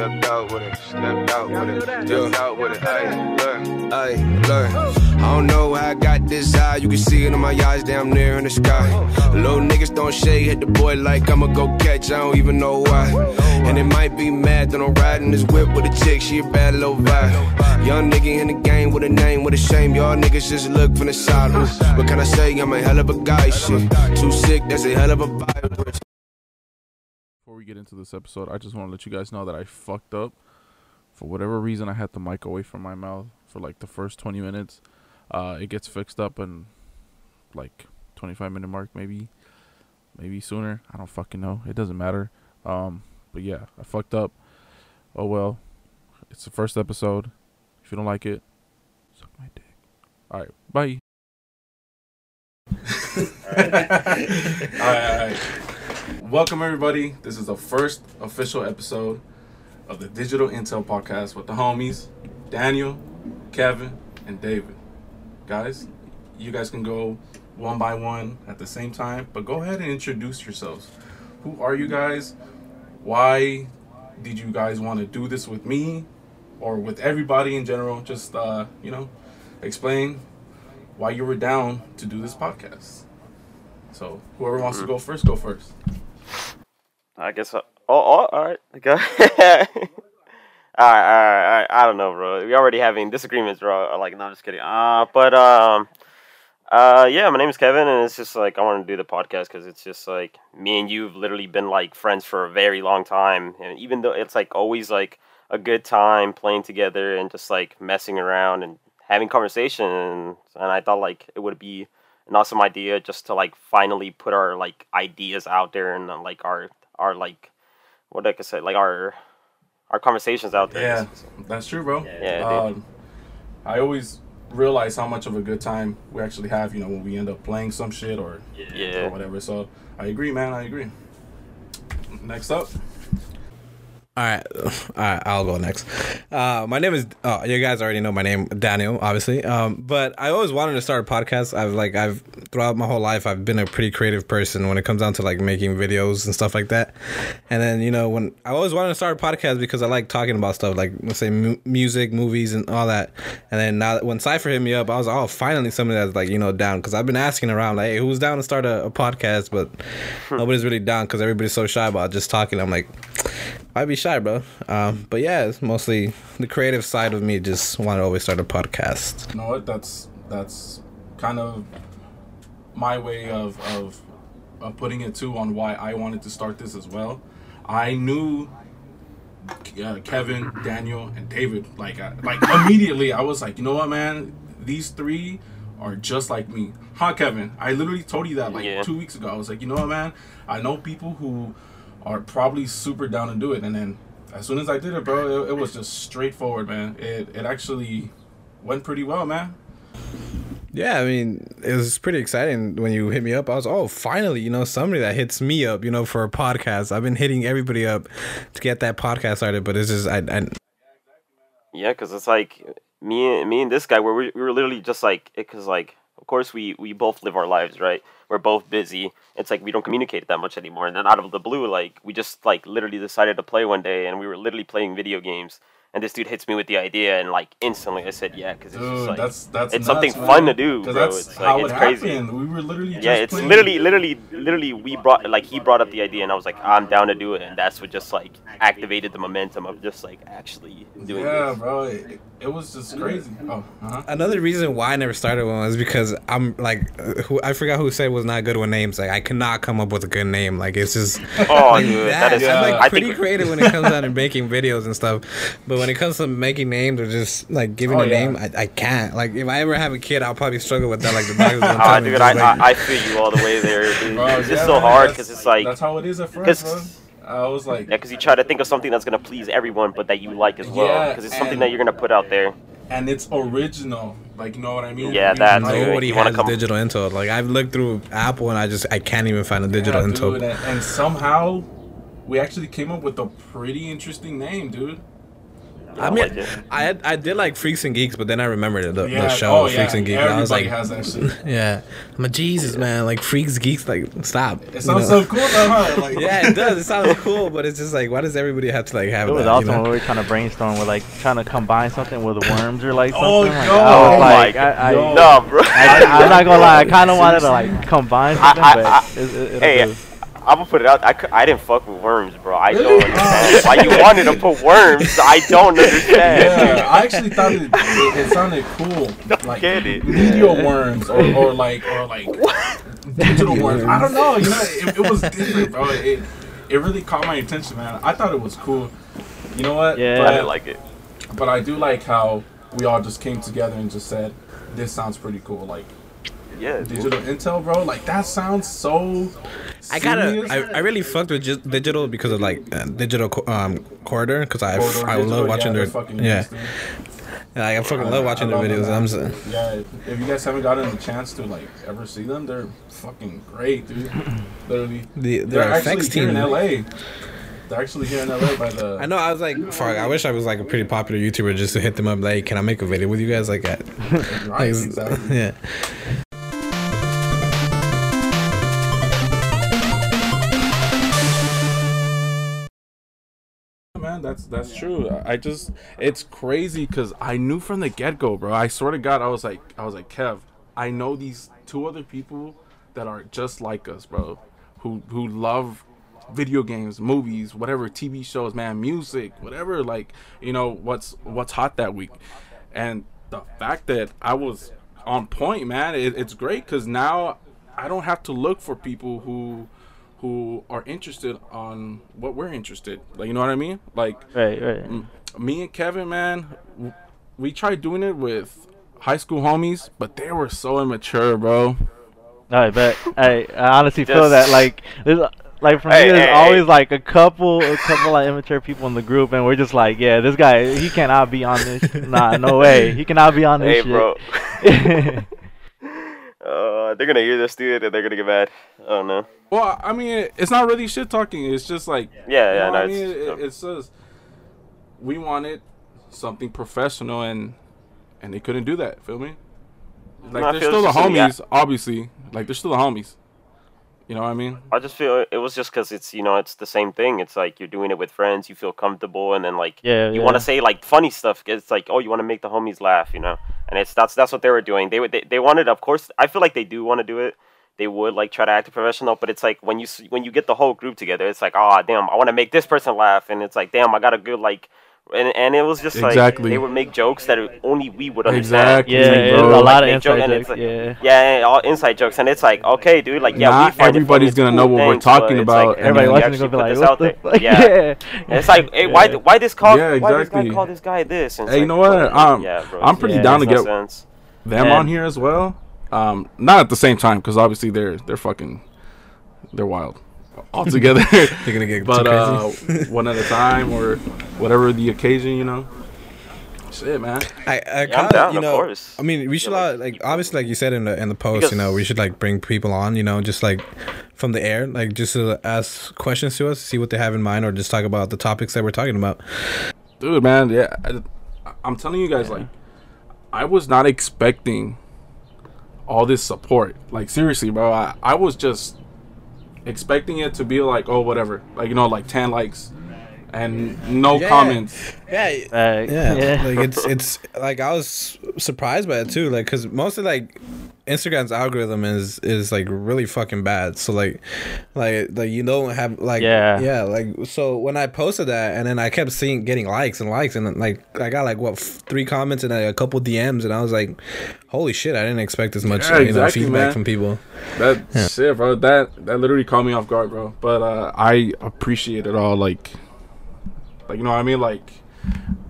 Stepped out with it, stepped out with it, stepped out with it. Hey, look, hey, look. I don't know how I got this high. You can see it in my eyes, damn near in the sky. Little niggas don't shade, hit the boy like I'ma go catch. I don't even know why. And it might be mad that I'm riding this whip with a chick. She a bad little vibe. Young nigga in the game with a name, with a shame. Y'all niggas just look from the side. What can I say? I'm a hell of a guy. Shit, too sick. That's a hell of a vibe. We get into this episode, I just want to let you guys know that I fucked up. For whatever reason, I had the mic away from my mouth for like the first 20 minutes. Uh, it gets fixed up and like 25 minute mark, maybe, maybe sooner. I don't fucking know. It doesn't matter. Um, but yeah, I fucked up. Oh well, it's the first episode. If you don't like it, suck my dick. All right, bye. all right, all right. Welcome everybody. This is the first official episode of the Digital Intel Podcast with the homies Daniel, Kevin, and David. Guys, you guys can go one by one at the same time, but go ahead and introduce yourselves. Who are you guys? Why did you guys want to do this with me or with everybody in general? Just uh, you know, explain why you were down to do this podcast. So whoever wants to go first, go first. I guess. I, oh, oh, all right. Okay. all right, all right, all right. I don't know, bro. We already having disagreements, bro. Like, no, I'm just kidding. Uh, but um, uh, yeah, my name is Kevin, and it's just like I want to do the podcast because it's just like me and you've literally been like friends for a very long time, and even though it's like always like a good time playing together and just like messing around and having conversation, and, and I thought like it would be an awesome idea just to like finally put our like ideas out there and like our our like what I could say like our our conversations out there. Yeah, that's true, bro. Yeah, Um, I always realize how much of a good time we actually have, you know, when we end up playing some shit or Yeah. or whatever. So I agree, man. I agree. Next up. All right, all right, I'll go next. Uh, my name is. Oh, you guys already know my name, Daniel, obviously. Um, but I always wanted to start a podcast. I've like I've throughout my whole life I've been a pretty creative person when it comes down to like making videos and stuff like that. And then you know when I always wanted to start a podcast because I like talking about stuff like let's say mu- music, movies, and all that. And then now that- when Cipher hit me up, I was like, oh, finally somebody that's like you know down because I've been asking around like, hey, who's down to start a, a podcast, but nobody's really down because everybody's so shy about just talking. I'm like. I'd be shy, bro. Um, but yeah, it's mostly the creative side of me. Just want to always start a podcast. You know what? That's that's kind of my way of of of putting it too on why I wanted to start this as well. I knew uh, Kevin, Daniel, and David like uh, like immediately. I was like, you know what, man? These three are just like me, huh, Kevin? I literally told you that like Yeah. two weeks ago. I was like, you know what, man? I know people who are probably super down to do it, and then as soon as I did it, bro, it, it was just straightforward, man. It it actually went pretty well, man. Yeah, I mean, it was pretty exciting when you hit me up. I was, oh, finally, you know, somebody that hits me up, you know, for a podcast. I've been hitting everybody up to get that podcast started, but it's just, I, I Yeah, because it's like me and me and this guy, where we, we were literally just like, because like, of course we we both live our lives, right? We're both busy. It's like we don't communicate that much anymore. And then out of the blue, like we just like literally decided to play one day, and we were literally playing video games. And this dude hits me with the idea, and like instantly I said yeah, because it's just like that's that's it's nuts, something man. fun to do, bro. It's how like it it's crazy. We were literally Yeah, it's playing- literally, literally, literally. We brought like he brought up the idea, and I was like, I'm down to do it, and that's what just like activated the momentum of just like actually doing Yeah, this. bro. It, it was just crazy. Oh, uh-huh. another reason why I never started one was because I'm like, who I forgot who said was not good with names. Like, I cannot come up with a good name. Like, it's just. Oh, like dude, that. that is. I'm like pretty think creative when it comes down to making videos and stuff, but when it comes to making names or just like giving Oh, a yeah. name, I, I can't. Like if I ever have a kid, I'll probably struggle with that. Like the doctor's gonna tell me, dude, just, I, like- I, I feel you all the way there, dude. Bro, it's just so man, hard because it's like, that's how it is at first, bro. Because I was like, yeah, because you try to think of something that's gonna please everyone, but that you like as well, Yeah, because it's something and- that you're gonna put out there. and it's original. Like, you know what I mean? Yeah, We- that like. Nobody you has come- digital intel. Like I've looked through Apple and I just I can't even find a digital yeah, intel. dude, and, and somehow we actually came up with a pretty interesting name, dude. I mean, like. I had, I did like Freaks and Geeks, but then I remembered the, the show oh, Freaks yeah, and Geeks. And I was like, has that shit. yeah, I'm like Jesus, man, like Freaks, Geeks, like stop. It sounds so cool though, huh? Like, yeah, it does. It sounds cool, but it's just like, why does everybody have to like have It was that? awesome you know? when we were trying to brainstorm. We're like trying to combine something with worms or like oh, something. Oh, like, yo. I was Oh like, my I, I, No, bro. I, I'm not gonna lie. I kind of wanted to like combine something, I- but I- it, it, it'll Hey, do. I'm gonna put it out. I, cou- I didn't fuck with worms, bro. I don't understand why you wanted to put worms. I don't understand. Yeah, I actually thought it, it, it sounded cool. Like get it. media worms or, or like or like digital worms. I don't know. You know, it, it was different, bro. It it really caught my attention, man. I thought it was cool. You know what? Yeah. I didn't like it. but I do like how we all just came together and just said, "This sounds pretty cool." Like Yeah. digital intel, bro. Like that sounds so. I gotta, serious. I, I really fucked with just digital because of like uh, digital um corridor because I, Corridor I Digital, love watching yeah, their they're yeah, like, I fucking love watching I their videos. I'm man. s- Yeah, if you guys haven't gotten the chance to like ever see them, they're fucking great, dude. Literally, the they're their actually effects here team. in LA. They're actually here in LA by the. I know. I was like, fuck. I wish I was like a pretty popular YouTuber just to hit them up. Like, can I make a video with you guys? Like, at, Right, like exactly. yeah. That's that's true. I just it's crazy because i knew from the get-go bro. I swear to god i was like i was like kev i know these two other people that are just like us bro who who love video games movies whatever tv shows man music whatever like you know what's what's hot that week. And the fact that i was on point man it, it's great because now i don't have to look for people who who are interested on what we're interested like you know what i mean like Right, right. m- me and kevin man w- we tried doing it with high school homies but they were so immature bro I bet. I, I honestly feel Just- that like there's like for Hey, me there's hey, always hey. like a couple a couple like immature people in the group and we're just like yeah this guy he cannot be on this nah no way he cannot be on Hey, this bro. shit. Uh, they're gonna hear this, dude, and they're gonna get mad. Oh no. Well i mean it's not really shit talking it's just like Yeah, you yeah, know no, what I it's, mean? It, it says we wanted something professional and and they couldn't do that feel me like No, I they're still the it's just yeah. homies obviously like they're still the homies you know what i mean I just feel it was just because it's you know it's the same thing. It's like you're doing it with friends, you feel comfortable, and then like Yeah, you want to say like funny stuff. It's like oh, you want to make the homies laugh, you know. And it's that's that's what they were doing. They would they, they wanted, of course. I feel like they do want to do it. They would like try to act professional, but it's like when you when you get the whole group together, it's like oh damn, I want to make this person laugh, and it's like damn, I got a good like. And, and it was just Exactly. like they would make jokes that only we would understand. Exactly, yeah, like, bro. a lot of make joke- inside and it's jokes. like- yeah. Yeah, and all inside jokes, and it's like, okay, dude, like, yeah, we Not find everybody's it's gonna know what we're talking about, Like, Everybody then watching gonna be like, put this what out the there. fuck? Yeah. And it's like, hey, why, Yeah. why this call? Yeah, Why this guy call this guy this? And it's Hey, you know what? fucking- Um, yeah, bro, I'm pretty Yeah. down to no get sense. them And- on here as well. Um, not at the same time because obviously they're they're fucking they're wild all together. They're gonna get but too uh, one at a time or whatever the occasion, you know. Shit, man. I, I Yeah, I'm kinda, down, you of know, course. I mean, we should Yeah, uh, like, like obviously, like you said in the in the post, you know, we should like bring people on, you know, just like from the air, like just to ask questions to us, see what they have in mind, or just talk about the topics that we're talking about. dude man yeah I, i'm telling you guys like i was not expecting all this support. Like seriously bro I, I was just expecting it to be like oh whatever. Like you know like 10 likes and no Yeah. comments Yeah, Uh, yeah, yeah. like it's it's like I was surprised by it too, like because mostly like Instagram's algorithm is is like really fucking bad. So like, like like you don't have like Yeah. yeah like so when I posted that and then I kept seeing getting likes and likes and like I got like what f- three comments and a couple DMs and I was like, holy shit, I didn't expect as much Yeah, you know feedback man. from people. that shit bro that that literally caught me off guard bro but uh i appreciate it all like like you know what i mean? Like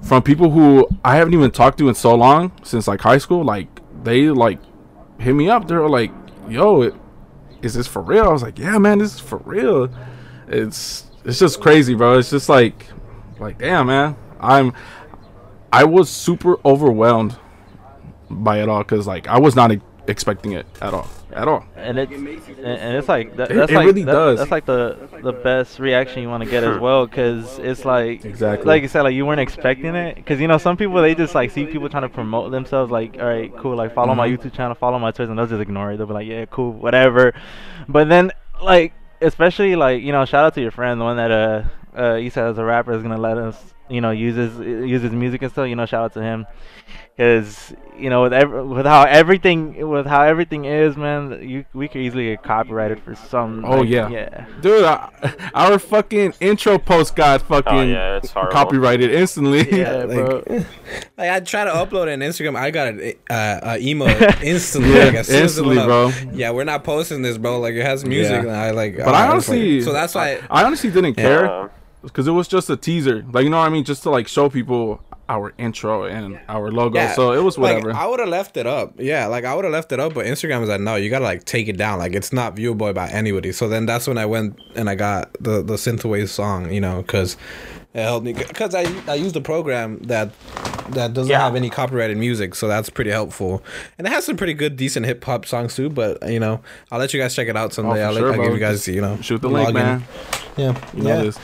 from people who i haven't even talked to in so long since like high school like they like hit me up. They're like yo it, is this for real? I was like yeah man this is for real. It's it's just crazy bro. It's just like like damn man. I'm i was super overwhelmed by it all because like i was not expecting it at all, at all. and it's and, and it's like that, that's it like really that- does. that's like the the best reaction you want to get as well because it's like Exactly. like you said like you weren't expecting it because you know some people they just like see people trying to promote themselves like all right cool like follow my Mhm. YouTube channel follow my Twitter and they'll just ignore it they'll be like yeah cool whatever but then like especially like you know shout out to your friend the one that uh uh he said as a rapper is gonna let us you know uses his use his music and stuff you know shout out to him because you know with ev- with how everything with how everything is man you we could easily get copyrighted for some Oh like, yeah, yeah dude. I, our fucking intro post got fucking Oh, yeah, it's copyrighted instantly. yeah bro Like I try to upload it on Instagram, I got an uh, uh, emo instantly. Yeah, like, as soon as it instantly, bro. Yeah, we're not posting this, bro. Like it has music. Yeah. And I like. But I honestly, so that's why. I honestly didn't care Uh, because it was just a teaser. Like you know what I mean, just to like show people our intro and our logo. Yeah, so it was like, whatever. I would have left it up. Yeah, like I would have left it up, but Instagram was like, no, you gotta like take it down. Like it's not viewable by anybody. So then that's when I went and I got the the synthwave song, you know, because it helped me. Because I I used a program that that doesn't Yeah. have any copyrighted music, so that's pretty helpful. And it has some pretty good, decent hip hop songs too. But you know, I'll let you guys check it out someday. Oh, I'll, sure, let, I'll give you guys, you know, Shoot the link, login. man. Yeah, You know yeah. this.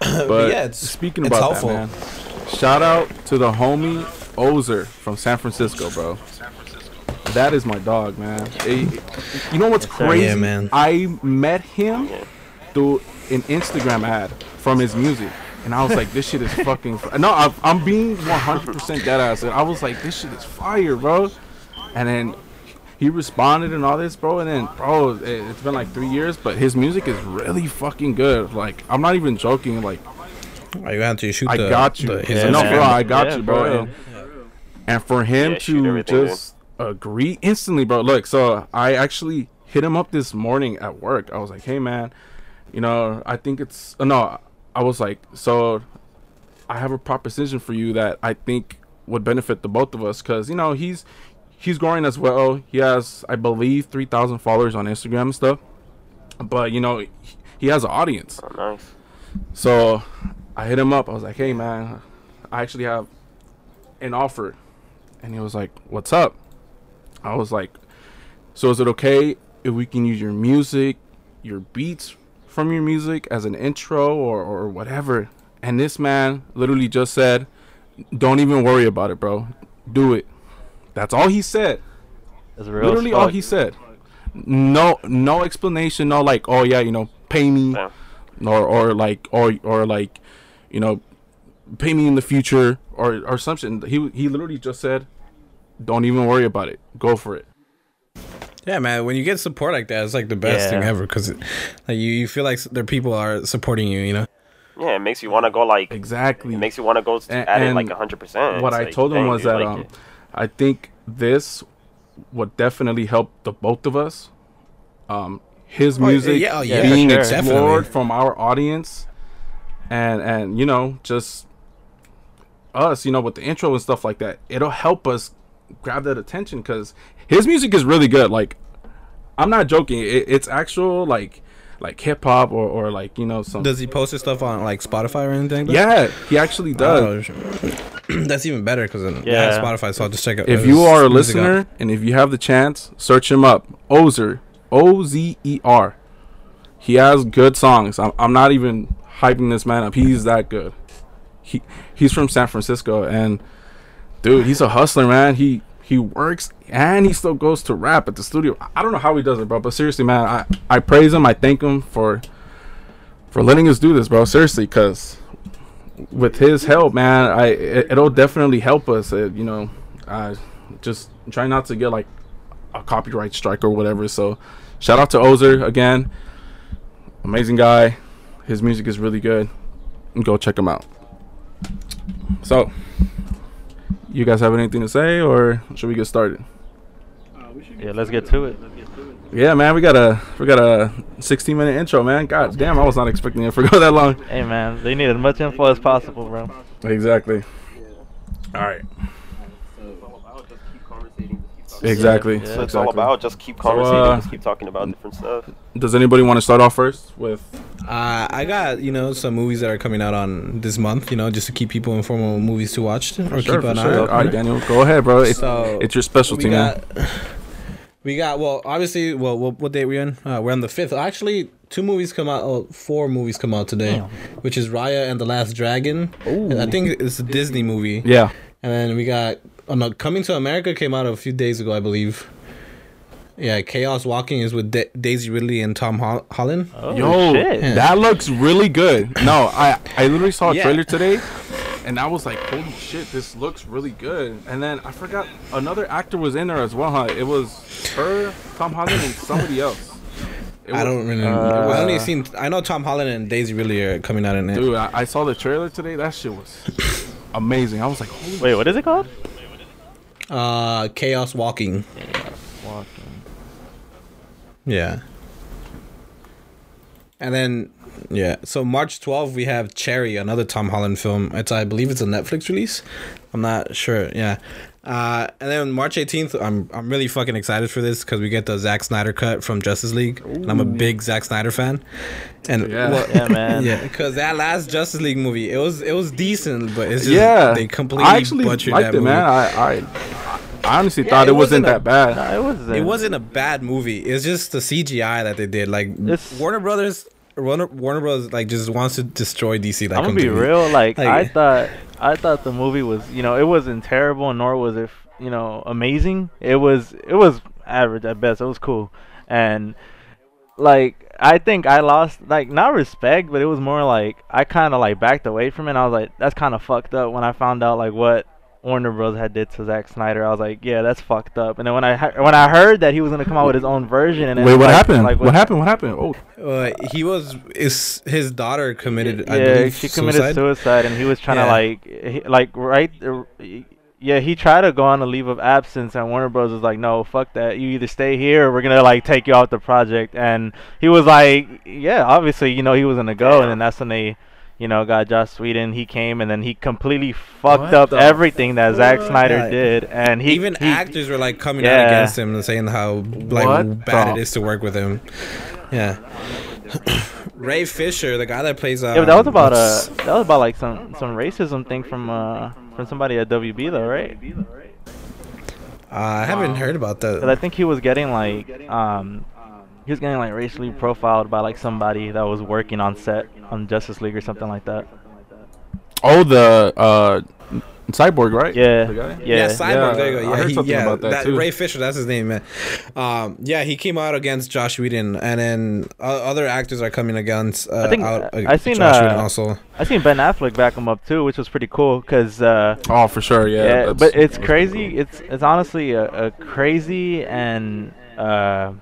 But yeah, it's- speaking it's about helpful. that, man. Shout out to the homie Ozer from San Francisco, bro. That is my dog, man. Eh, you know what's Yes, crazy? Yeah, man. I met him through an Instagram ad from his music. And I was like, this shit is fucking. F-. No, I, I'm being 100% dead ass. And I was like, this shit is fire, bro. And then he responded and all this, bro. And then, bro, it, it's been like three years, but his music is really fucking good. Like, I'm not even joking. Like, Are you going to shoot? I the, got you. the- his no, bro, I got Yeah, you, bro. bro. And, and for him Yeah, to everything, just agree instantly, bro. Look, so I actually hit him up this morning at work. I was like, hey, man, you know, I think it's. Uh, no, I was like, so I have a proposition for you that I think would benefit the both of us because, you know, he's. He's growing as well. He has, I believe, three thousand followers on Instagram and stuff. But you know, he- has an audience. oh, nice. So I hit him up. I was like, "Hey, man, I actually have an offer," and he was like, "What's up?" I was like, "So is it okay if we can use your music, your beats from your music as an intro or or whatever?" And this man literally just said, "Don't even worry about it, bro. Do it." That's all he said. it's real literally as all he said. No, no explanation. No, like, oh yeah, you know, pay me Yeah. or or like or or like you know pay me in the future or or something he he literally just said don't even worry about it go for it Yeah, man. When you get support like that, it's like the best Yeah. thing ever because like you, you feel like s- there people are supporting you. You know. Yeah, it makes you want to go like. exactly It makes you want to go s- And- at it like and hundred percent. what i told him was that um i think this would definitely help the both of us um his music yeah, oh, yeah, being sure. explored Definitely. from our audience and and you know just us you know with the intro and stuff like that it'll help us grab that attention because his music is really good like i'm not joking it, it's actual like like hip-hop or, or like you know some Does he post his stuff on like Spotify or anything? like that? yeah he actually does Oh, That's even better because yeah, Yeah. Spotify. So I'll just check it. if you are a music out. listener and if you have the chance search him up ozer o-z-e-r he has good songs i'm, I'm not even hyping this man up he's that good he he's from san francisco and dude he's a hustler man he he works and he still goes to rap at the studio i don't know how he does it bro but seriously man i i praise him i thank him for for letting us do this bro seriously because with his help, man, I it, it'll definitely help us. Uh, you know, I just try not to get like a copyright strike or whatever. So, shout out to Ozer again, amazing guy. His music is really good. Go check him out. So, you guys have anything to say, or should we get started? yeah let's get to it Yeah, man, we got a we got a 16 minute intro, man. God damn, I was not expecting it to go that long. hey man they need as much info as possible bro Exactly. All right. Exactly. Exactly. Yeah. So it's all about just keep So, conversating, uh, just keep talking about different stuff. Does anybody want to start off first with? Uh, I got you know some movies that are coming out on this month. You know, just to keep people informed on movies to watch or Sure, keep for an sure. out. All right, Daniel, go ahead, bro. It's, So, it's your specialty, we man. got we we got well, obviously, well, what, what date are we on? Uh, we're on the fifth. Actually, two movies come out. Oh, four movies come out today, Damn. which is Raya and the Last Dragon. And I think it's a Disney movie. Yeah. And then we got oh no, Coming to America came out a few days ago, I believe. Yeah, Chaos Walking is with da- Daisy Ridley and Tom Hol- Holland. Oh Yo, shit! Yeah. that looks really good. No, I I literally saw a Yeah. trailer today, and I was like, holy shit, this looks really good. And then I forgot another actor was in there as well. Huh? It was her, Tom Holland, and somebody else. It I don't really. Uh, I only seen. I know Tom Holland and Daisy Ridley are coming out in it. Dude, I, I saw the trailer today. That shit was amazing. I was like, holy Wait, what is it called? Uh, Chaos Walking. Walking. Yeah. And then, yeah. So March 12th we have Cherry, another Tom Holland film. It's I believe it's a Netflix release. I'm not sure. Yeah. Uh, and then March 18th, I'm I'm really fucking excited for this because we get the Zack Snyder cut from Justice League, and I'm a big Zack Snyder fan. And Yeah. well- Yeah, man. yeah, because that last Justice League movie, it was it was decent, but it's just yeah, they completely I actually butchered liked that it, movie. man. I I, I honestly Yeah, thought it it wasn't, wasn't a- that bad. No, it wasn't. It wasn't a bad movie. It's just the CGI that they did. Like It's- Warner Brothers, Warner, Warner Brothers, like just wants to destroy DC. Like I'm gonna be real. Like, Like- I thought, I thought the movie was, you know, it wasn't terrible, nor was it, you know, amazing. It was, it was average at best. It was cool, and like I think I lost like not respect, but it was more like I kind of like backed away from it. And I was like, that's kind of fucked up when I found out like what Warner Bros had did to Zack Snyder. I was like, yeah, that's fucked up. And then when I when I heard that he was gonna come out with his own version, and then, Wait, what like- happened? Like, what happened? What happened? Oh, Uh, he was is his daughter committed. I yeah, believe, she committed suicide. suicide, and he was trying Yeah. to like, he, like right, uh, yeah, he tried to go on a leave of absence, and Warner Bros was like, no, fuck that, you either stay here or we're gonna like take you off the project, and he was like, yeah, obviously, you know, he was gonna go, and then that's when they. You know, got Josh Whedon. He came and then he completely fucked What up the everything that Zack? Snyder Yeah. did, and he Even he, actors were like coming out against him and saying how like What bad the- it is to work with him. Yeah. Ray Fisher, the guy that plays. Um, Yeah, but that was about uh that was about like some some racism thing from uh from somebody at WB though, right? Uh, I haven't heard about that. Cause I think he was getting like um he was getting like racially profiled by like somebody that was working on set on Justice League or something like that. oh, the uh, cyborg, right? Yeah, The guy? yeah. Yeah, Cyborg. Yeah, there you go. I Yeah, heard he, something yeah, about that, too. Ray Fisher, that's his name, man. Um, yeah, he came out against Josh Whedon, and then uh, other actors are coming against. Uh, I think- out, I seen, Josh uh, Whedon also. I seen Ben Affleck back him up too, which was pretty cool. Cause uh, Oh, for sure. Yeah. yeah, but it's that's crazy. It's it's honestly a, a crazy and uh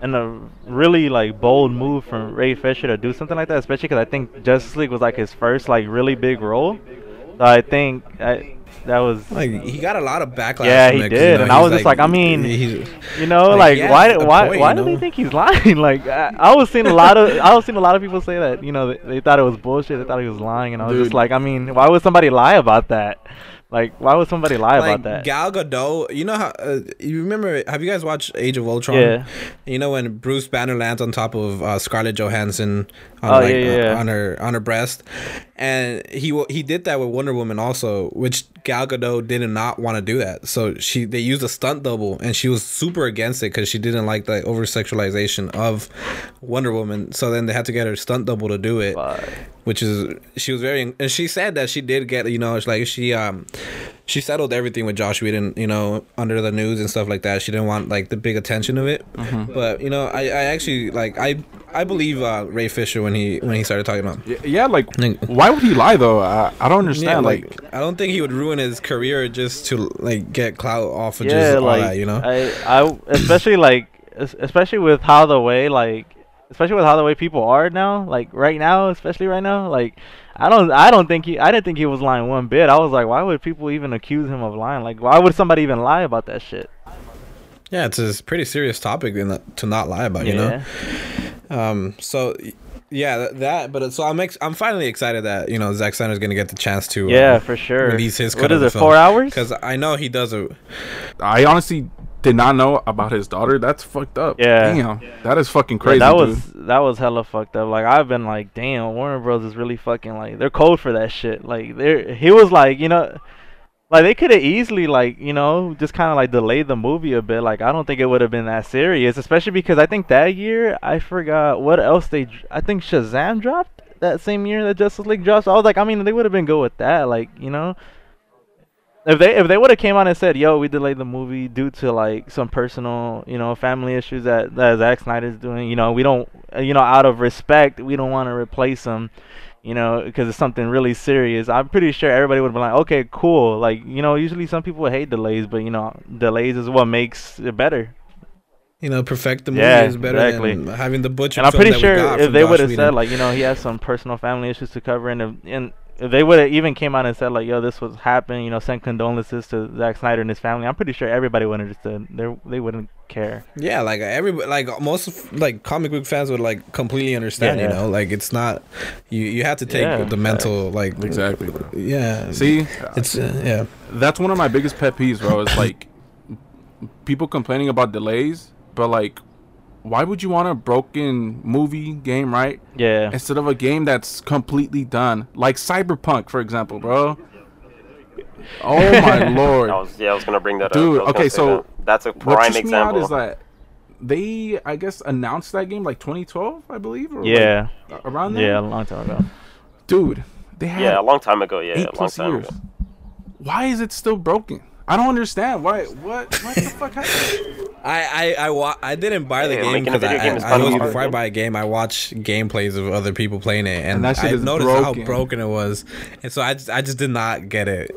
and a really like bold move from Ray Fisher to do something like that, especially because I think Justice League was like his first like really big role. So I think I, that was Like he got a lot of backlash. Yeah, from he it did, did, know, and I was just like, I mean, You know, Like, like, why, why, point, why you do they think he's lying? like, I, I was seeing a lot of, I was seeing a lot of people say that. You know, they, they thought it was bullshit. They thought he was lying, and I was Dude. just like, I mean, why would somebody lie about that? Like, why would somebody lie like about that? Gal Gadot, you know how uh, you remember? Have you guys watched Age of Ultron? Yeah. You know when Bruce Banner lands on top of uh, Scarlett Johansson on, Oh, like, yeah, yeah, uh, on her on her breast, and he he did that with Wonder Woman also, which Gal Gadot did not want to do that. So she they used a stunt double, and she was super against it because she didn't like the over sexualization of Wonder Woman. So then they had to get her stunt double to do it. Which is she was very and she said that she did get you know it's like she um she settled everything with Josh Whedon you know under the news and stuff like that she didn't want like the big attention of it but you know I, I actually like I I believe uh, Ray Fisher when he when he started talking about Y- Yeah, like, Like- why would he lie though? I, I don't understand. yeah, like, like I don't think he would ruin his career just to like get clout off of yeah, just all like, that you know I, I, especially like, especially with how the way, like, especially with how the way people are now, like right now, especially right now, like. I don't. I don't think he. I didn't think he was lying one bit. I was like, why would people even accuse him of lying? Like, why would somebody even lie about that shit? yeah it's a pretty serious topic in to not lie about you know Um. So, yeah, that. that but so I'm ex- I'm finally excited that you know Zack Snyder's gonna get the chance to. Yeah, for sure. Release his cut What of the it? film. Four hours? Because I know he does a. I honestly did not know about his daughter. That's fucked up. Yeah. Damn. That is fucking Yeah, crazy. that dude. was that was hella fucked up. Like I've been like, damn, Warner Bros is really fucking like they're cold for that shit. Like they're he was like, you know, like they could have easily like you know just kind of like delayed the movie a bit. Like I don't think it would have been that serious, especially because I think that year I forgot what else they. I think Shazam dropped that same year that Justice League dropped. So I was like, I mean, they would have been good with that. Like you know. If they if they would have came out and said, "Yo, we delayed the movie due to like some personal, you know, family issues that that Zack Snyder's doing," you know, we don't, you know, out of respect, we don't want to replace him, you know, because it's something really serious. I'm pretty sure everybody would be like, "Okay, cool." Like, you know, usually some people hate delays, but you know, delays is what makes it better. You know, perfect the movie Yeah, is better exactly. than having the butcher. And I'm pretty sure if they would have said like, you know, he has some personal family issues to cover, and if, and they would have even came out and said like, "Yo, this was happening," you know, send condolences to Zack Snyder and his family, I'm pretty sure everybody would understand. They they wouldn't care. Yeah, like everybody, like most like comic book fans would like completely understand. Yeah. You know, like it's not you. You have to take Yeah, the mental like Exactly. Yeah. See, it's uh, yeah. that's one of my biggest pet peeves, bro. Is like people complaining about delays, but like, why would you want a broken movie game, right? Yeah. Instead of a game that's completely done, like Cyberpunk, for example, bro. Oh my lord, I was yeah, I was gonna bring that Dude, up. I was okay, so that. that's a what prime trips me out example. is that they, I guess, announced that game like 2012, I believe. Or Yeah. like, around there. Yeah, a long time ago. dude, they had yeah, a long time ago. Yeah, eight a long plus time years. ago. Why is it still broken? I don't understand. Why? What? What the fuck happened? I I I, wa- I didn't buy the Yeah, game because I, video game I, I kind of know hard, before I buy a game, I watch gameplays of other people playing it, and, And that shit I is noticed broken. how broken it was, and so I just I just did not get it,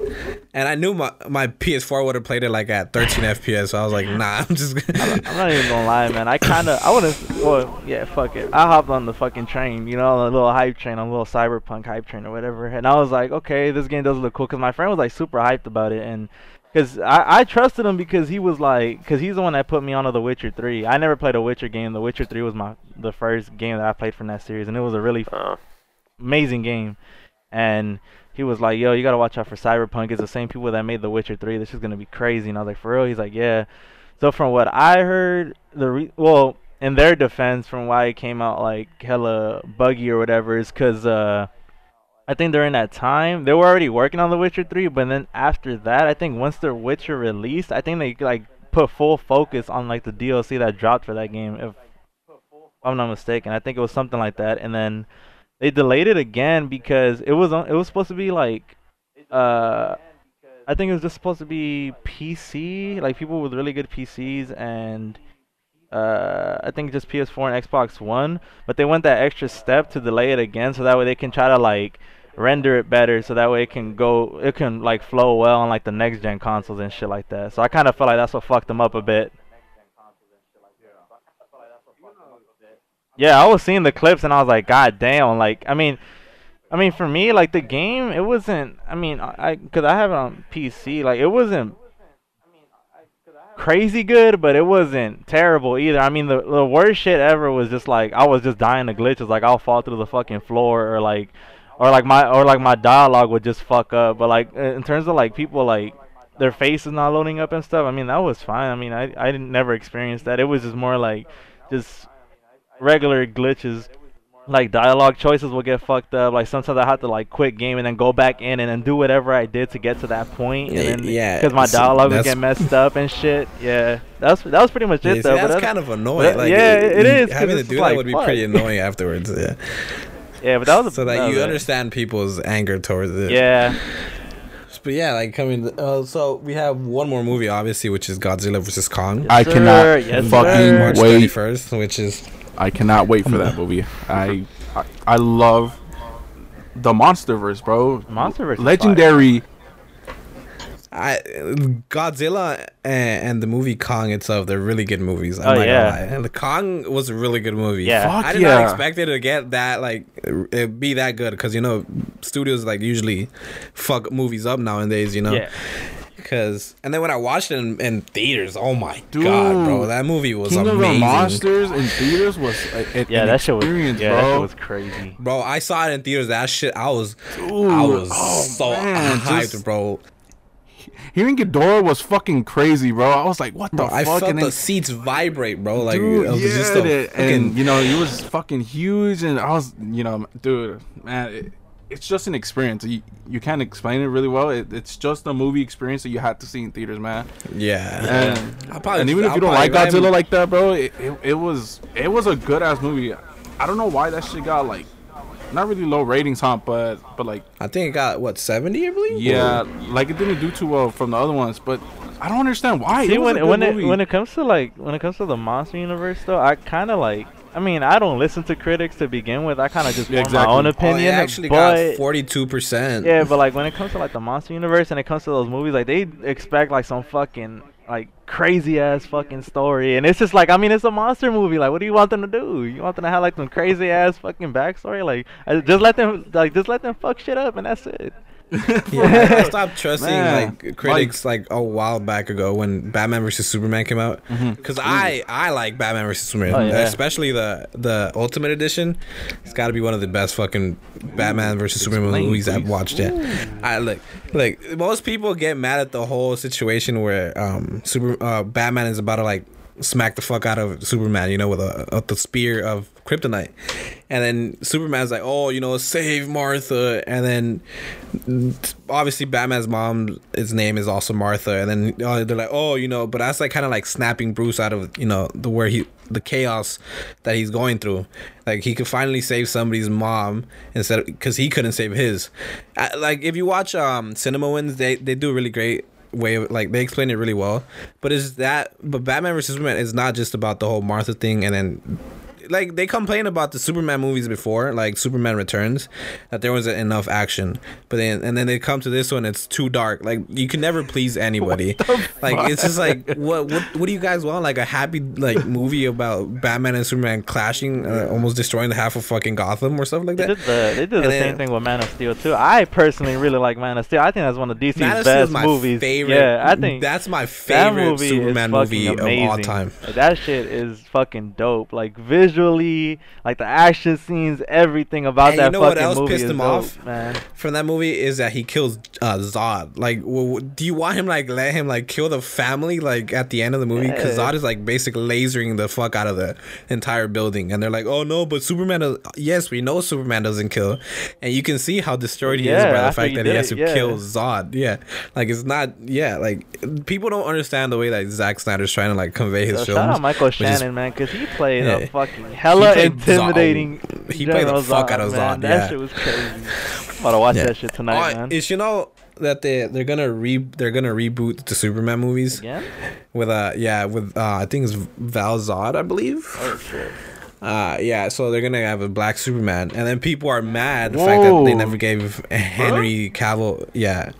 and I knew my my PS4 would have played it like at 13 FPS, so I was like, nah, I'm just. Gonna I'm not even gonna lie, man. I kind of, I wouldn't. Well, yeah, fuck it. I hopped on the fucking train, you know, a little hype train, a little cyberpunk hype train or whatever, and I was like, okay, this game does look cool, cause my friend was like super hyped about it, and cause I, I trusted him because he was like, cause he's the one that put me onto The Witcher 3. I never played a Witcher game. The Witcher 3 was my the first game that I played from that series, and it was a really Uh, amazing game. And he was like, "Yo, you gotta watch out for Cyberpunk. It's the same people that made The Witcher 3. This is gonna be crazy." And I was like, "For real?" He's like, "Yeah." So from what I heard, the re- well, in their defense, from why it came out like hella buggy or whatever, is because uh, I think during that time they were already working on The Witcher 3, but then after that, I think once The Witcher released, I think they like put full focus on like the DLC that dropped for that game. If I'm not mistaken, I think it was something like that, and then they delayed it again because it was on, it was supposed to be like uh I think it was just supposed to be PC, like people with really good PCs and uh I think just PS4 and Xbox One, but they went that extra step to delay it again so that way they can try to like render it better so that way it can go it can like flow well on like the next gen consoles and shit like that. So I kind of felt like that's what fucked them up a bit. Yeah, I was seeing the clips and I was like, God damn! Like, I mean, I mean, for me, like the game, it wasn't. I mean, I because I have it on PC, like it wasn't crazy good, but it wasn't terrible either. I mean, the the worst shit ever was just like I was just dying to glitches. Like I'll fall through the fucking floor, or like, or like my or like my dialogue would just fuck up. But like in terms of like people like their face is not loading up and stuff, I mean that was fine. I mean I I didn't never experienced that. It was just more like just regular glitches like dialogue choices will get fucked up like sometimes i have to like quit game and then go back in and then do whatever i did to get to that point Yeah, and then yeah, because my dialogue would get messed up and shit yeah that's that was pretty much Yeah, it see, though but that's kind of annoying. Like, yeah, it is, 'cause Having to do that like, would be fuck. pretty annoying afterwards. Yeah. Yeah but that was a, So that was you it. understand people's anger towards it. yeah But yeah, like coming. Uh, so we have one more movie, obviously, which is Godzilla vs Kong. I Sir, cannot yes, fucking sir. March wait. thirty first, which is I cannot wait for that movie. I, I I love the MonsterVerse, bro. Monsterverse is legendary. I Godzilla and, and the movie Kong itself. They're really good movies. I'm Oh, not yeah. gonna lie. And the Kong was a really good movie. Yeah. Fuck I did yeah. not expect it to get that like it be that good because you know studios like usually fuck movies up nowadays. You know. yeah Because and then when I watched it in, in theaters, oh my Dude. god, bro, that movie was King of the. Monsters in theaters was a, a- yeah an that shit was experience, yeah bro. that shit was crazy Bro, I saw it in theaters. That shit, I was, I was oh, so man, hyped, just- bro. Hearing Ghidorah was fucking crazy, bro. I was like, what the Bro, I fuck? felt and the then, seats vibrate, bro. Like dude, it was yeah, just a and, fucking. you know, it was fucking huge, and I was, you know, dude, man, it, it's just an experience. You, you can't explain it really well. It, it's just a movie experience that you had to see in theaters, man. Yeah. And, probably- and even if I'll you don't like I Godzilla like that, bro, it, it, it was it was a good ass movie. I don't know why that shit got like not really low ratings, huh? But but like I think it got what seventy, I believe. yeah, like it didn't do too well from the other ones. But I don't understand why. See it was when a when it movie. when it comes to like when it comes to the monster universe though, I kind of like. I mean, I don't listen to critics to begin with. I kind of just Yeah, form my own exactly. Oh, it opinion. actually but got forty-two percent. yeah, but like when it comes to like the monster universe and it comes to those movies, like they expect like some fucking like crazy ass fucking story, and it's just like I mean, it's a monster movie. Like, what do you want them to do? You want them to have like some crazy ass fucking backstory? Like, just let them like just let them fuck shit up, and that's it. Yeah, I stopped trusting Man, like critics like, a while back ago when Batman vs Superman came out. Because I I like Batman vs Superman, Oh, yeah. especially the the Ultimate Edition. It's got to be one of the best fucking Batman vs Superman Explain, movies I've watched yet. I like like most people get mad at the whole situation where um Super uh, Batman is about to like smack the fuck out of Superman, you know, with a, the spear of kryptonite. And then Superman's like, "Oh, you know, save Martha." And then obviously Batman's mom, his name is also Martha. And then uh, they're like, "Oh, you know," but that's like kind of like snapping Bruce out of you know the where he the chaos that he's going through. Like he could finally save somebody's mom instead because he couldn't save his. Like if you watch um Cinema Wins, they they do really great way of like they explain it really well. But is that but batman versus superman is not just about the whole martha thing and then like they complain about the superman movies before like superman returns that there wasn't enough action but then and then they come to this one it's too dark like you can never please anybody like it's just like what what what do you guys want like a happy like movie about batman and superman clashing uh, almost destroying the half of fucking gotham or something like They that did the they did the And same thing with Man of Steel too. I personally really like Man of Steel. I think that's one of DC's Man of Steel is best movies. favorite. Yeah, I think that's my that favorite movie Superman movie amazing. of all time. That shit is fucking dope. Like visually, like the action scenes, everything about And that you know what fucking else movie pissed is him dope, off? man. from that movie is that he kills uh, Zod. Like, w- do you want him like let him like kill the family like at the end of the movie? Because Yeah. Zod is like basically lasering the fuck out of the entire building, and they're like, "Oh no, but Superman." Does-. Yes, we know Superman doesn't kill, and you can see how destroyed he is by the fact that he has to yeah. kill Zod. Yeah, like it's not. Yeah, like people don't understand the way that Zack Snyder's trying to like convey his So films. shout out Michael which is- Shannon, man, because he played Yeah. a fucking hella played Zod. intimidating. He played the General fuck out of man. Zod, That yeah. shit was crazy. I'm about to watch Yeah. that shit tonight, Oh, man. is you know that they they're gonna re they're gonna reboot the Superman movies Again? with uh yeah with uh I think it's Val Zod I believe. Oh shit. Uh yeah, so they're gonna have a black Superman, and then people are mad the fact that they never gave Henry Cavill. Yeah,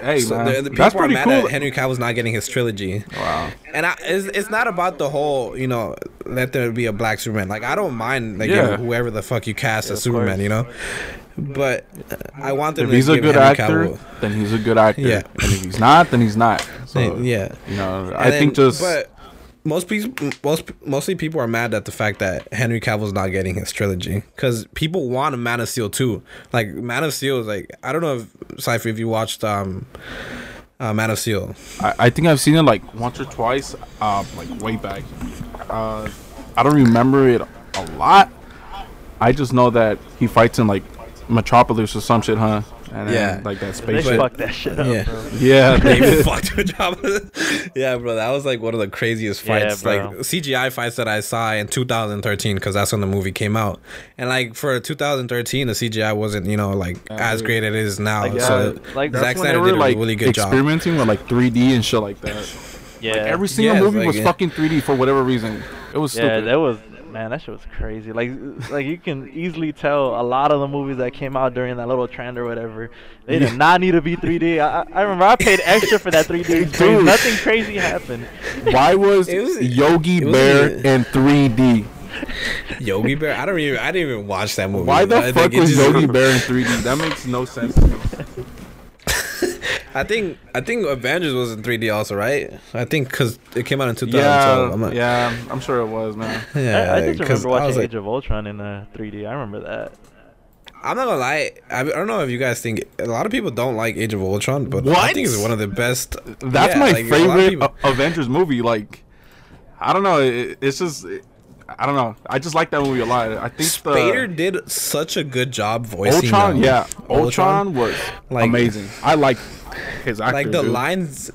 hey so man, the, that's people are pretty mad cool. that Henry Cavill's not getting his trilogy. wow. And I, it's, it's not about the whole, you know, let there be a black Superman. Like I don't mind like Yeah. whoever the fuck you cast as Superman, course. you know. But uh, I want them If to he's a give good Henry actor, Cavill- then he's a good actor. Yeah. And if he's not, then he's not. So yeah. you know, And I then- think just But most people, most mostly people are mad at the fact that Henry Cavill's not getting his trilogy because people want a Man of Steel too. Like Man of Steel is like I don't know if Cypher if you watched um, uh, Man of Steel. I, I think I've seen it like once or twice, uh, like way back. Uh, I don't remember it a lot. I just know that he fights in like Metropolis or some shit, huh? And then, Yeah. like that They spaceship. fucked that shit up, Yeah. bro. Yeah, They they fucked with job. yeah, bro, that was like one of the craziest fights, bro. like CGI fights that I saw in 2013, because that's when the movie came out. And like for 2013, the CGI wasn't, you know, like as great as it is now. Like, so yeah, like, That's Zack when they Snyder were did a like really good job. experimenting with like 3D and shit like that. Yeah. Like every single Yes, movie like, was yeah. fucking 3D for whatever reason. It was Yeah, stupid. that was man, that shit was crazy. Like, like you can easily tell a lot of the movies that came out during that little trend or whatever, they did not need to be 3D. I, I- I remember I paid extra for that 3D experience. Dude. Nothing crazy happened. Why was, was- Yogi was Bear a- in 3D? Yogi Bear. I don't even. I didn't even watch that movie. Why the I fuck think it was just- Yogi Bear in 3D? That makes no sense. To me. I think. I think Avengers was in 3D also, right? I think because it came out in 2012. Yeah, I'm not, yeah, I'm sure it was, man. yeah. I, I just 'cause remember I watching was like- Age of Ultron in uh, 3D. I remember that. I'm not gonna lie. I, I don't know if you guys think a lot of people don't like Age of Ultron, but I think it's one of the best. That's Yeah, my like, a lot of favorite people- Avengers movie. Like, I don't know. It, it's just it- I don't know. I just like that movie a lot. I think Spader the did such a good job voicing. Ultron, yeah, Ultron. Ultron was Like- amazing. I like his actor. Like the dude. lines,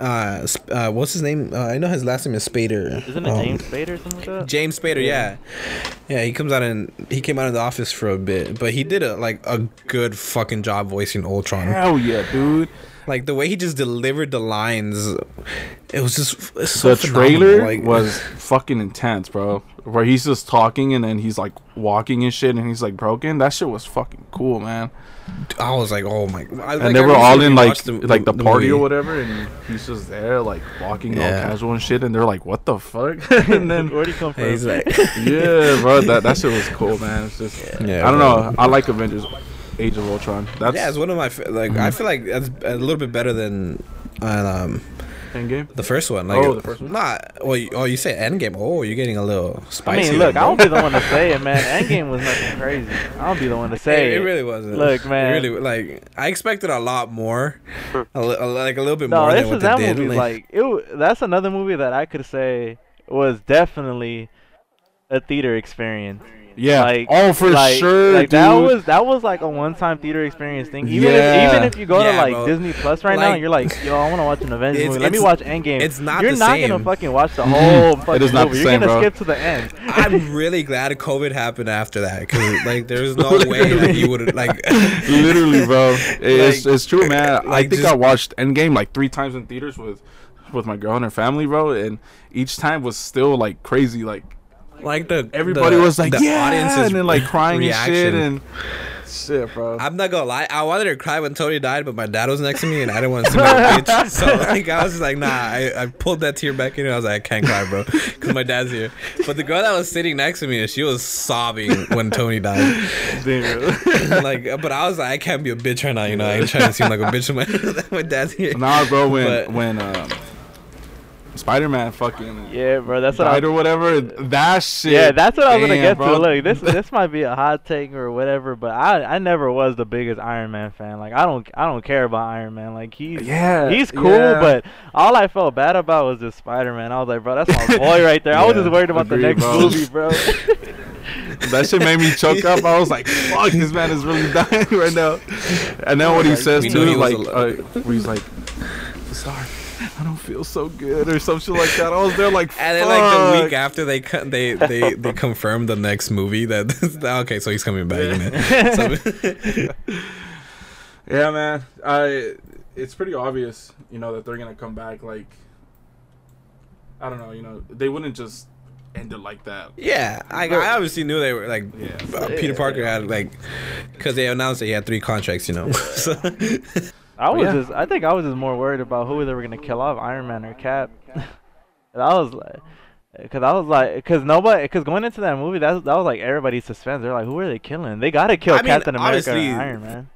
uh, uh, what's his name? Uh, I know his last name is Spader. Isn't it Um, James Spader or something like that? James Spader, yeah. yeah, He comes out and he came out of the office for a bit, but he did a like a good fucking job voicing Ultron. Hell yeah, dude. Like the way he just delivered the lines, it was just it's so the trailer like- was fucking intense, bro. Where he's just talking and then he's like walking and shit and he's like broken. That shit was fucking cool, man. I was like, oh my! I, And like, they were all in like the- like the, the party or whatever, and he's just there like walking all casual and shit, and they're like, "What the fuck?" and then Where'd he come from? He's like, yeah, bro, that that shit was cool, man. It's just Yeah, I don't bro. know. I like Avengers, Age of Ultron. That's yeah, it's one of my fa- like. I feel like that's a little bit better than um Endgame. the first one. Like, Oh, the first one? Nah, well, you, oh, you say Endgame. Oh, you're getting a little spicy. I mean, look, I bro. won't be the one to say it, man. Endgame was nothing crazy. I won't be the one to say It, it. it really wasn't. Look, It man. really like I expected a lot more, a, a- like a little bit no, more this than what is they that did. movie. Like, it. That's another movie that I could say was definitely a theater experience. Yeah. Like, oh, for like, sure, Like dude. that was that was like a one-time theater experience thing. Even Yeah. if even if you go to like bro. Disney Plus right now, Like- and you're like, yo, I want to watch an Avengers movie. Let me it's- watch Endgame. it's not You're the not gonna fucking watch the whole fucking is not the movie. same, You're gonna bro. skip to the end. I'm really glad COVID happened after that because like there's no way that you would like. Literally, bro. It's Like- it's true, eh, man. I think just- I watched Endgame like three times in theaters with with my girl and her family, bro, and each time was still like crazy. Like like the everybody the- was like, the yeah, audience's and then like crying reaction. and shit and shit, bro. I'm not gonna lie, I wanted to cry when Tony died, but my dad was next to me and I didn't want to see my bitch. So like I was just like, nah, I, I pulled that tear back in and I was like, I can't cry, bro, because my dad's here. But the girl that was sitting next to me, she was sobbing when Tony died. like, but I was like, I can't be a bitch right now, you know. I ain't trying to seem like a bitch when my, my dad's here. nah, bro. When But- when um, Spider Man fucking Yeah, bro. That's what I or whatever, that shit. Yeah, that's what I was gonna get bro. to. Look, this this might be a hot take or whatever, but I I never was the biggest Iron Man fan. Like I don't I don't care about Iron Man. Like he's Yeah, he's cool, yeah. but all I felt bad about was this Spider Man. I was like, bro, that's my boy right there. I was just worried about the next bro. movie, bro. that shit made me choke up. I was like, "Fuck, this man is really dying right now." And then what he says we too, he like, was uh, he's like, "Sorry, I don't feel so good," or something like that. I was there like, And then like the week after they co- they they they confirmed the next movie that okay, so he's coming back. you know. So- Yeah, man. I. It's pretty obvious, you know, that they're gonna come back. Like, I don't know, you know, they wouldn't just end it like that. Yeah, I, I obviously knew they were like Yeah. uh, Peter Parker had like because they announced that he had three contracts, you know. so, I was yeah. just I think I was just more worried about who they were gonna kill off, Iron Man or Cap. and I was like. Cause I was like, cause nobody, cause going into that movie, that that was like everybody's suspense. They're like, who are they killing? They gotta kill I mean, Captain America obviously- and Iron Man.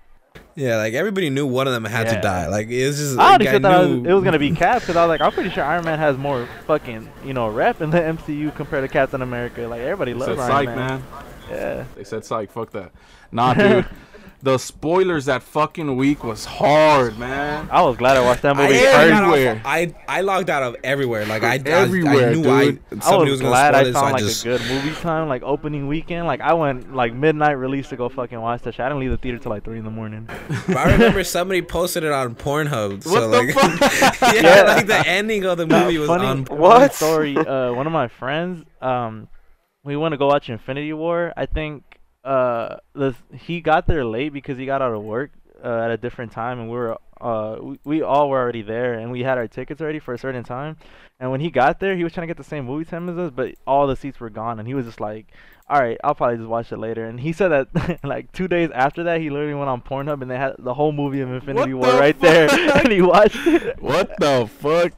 yeah, like everybody knew one of them had Yeah. to die. Like it was just I already like, said that I was, it was gonna be Cap because I was like, I'm pretty sure Iron Man has more fucking you know rep in the MCU compared to Captain America. Like everybody They loves said Iron psych, Man. man. Yeah. They said psych. Fuck that. Nah, dude. The spoilers that fucking week was hard, man. I was glad I watched that movie I first. got off- everywhere. I I logged out of everywhere. Like I, I, Everywhere, I knew dude. I I was was, glad spoil I it, so found I like just a good movie time, like opening weekend. Like I went like midnight release to go fucking watch that shit. I didn't leave the theater till like three in the morning. But I remember somebody posted it on Pornhub. So What the like, fuck? yeah, Yeah. like the ending of the movie was funny, on. funny What? story? Uh, one of my friends, um, we went to go watch Infinity War. I think uh, the he got there late because he got out of work uh, at a different time, and we were uh, we, we all were already there, and we had our tickets already for a certain time. And when he got there, he was trying to get the same movie time as us, but all the seats were gone, and he was just like. All right, I'll probably just watch it later. And he said that like two days after that, he literally went on Pornhub and they had the whole movie of Infinity What War right there, and he watched it. What the fuck?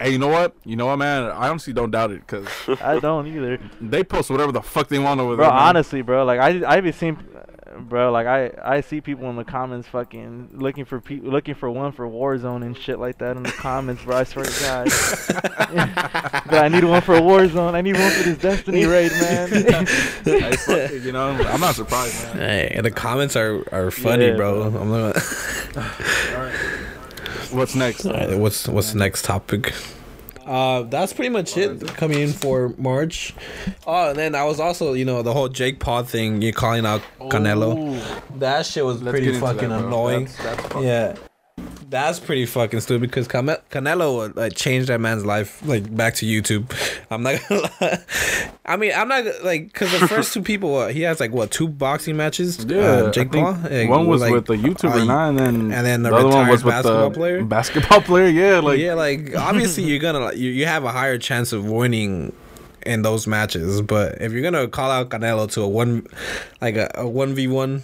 Hey, you know what? You know what, man? I honestly don't doubt it because I don't either. they post whatever the fuck they want over Bro, there. man. honestly, bro, like I I be seen, bro, like I I see people in the comments fucking looking for people looking for one for Warzone and shit like that in the comments, bro. I swear to God, but I need one for Warzone. I need one for this Destiny raid, man. Hey, fuck you know, I'm not surprised, man. Hey, the comments are, are funny, Yeah, bro. bro. I'm not, What's next? Alright, what's what's the next topic? Uh, that's pretty much it coming in for March. Oh, and then I was also, you know, the whole Jake Paul thing. You calling out Canelo. That shit was Let's pretty fucking that, annoying. That's- that's fucking- yeah. That's pretty fucking stupid because Cane- Canelo would, like changed that man's life like back to YouTube. I'm not gonna lie. I mean, I'm not like because the first two people uh, he has like what two boxing matches. Yeah, uh, Jake Paul. One was like, with the YouTuber uh, now, and then and then the the other one was with retired basketball the player? basketball player. Yeah, like yeah, like obviously you're gonna like, you, you have a higher chance of winning in those matches, but if you're gonna call out Canelo to a one like a, a one v one,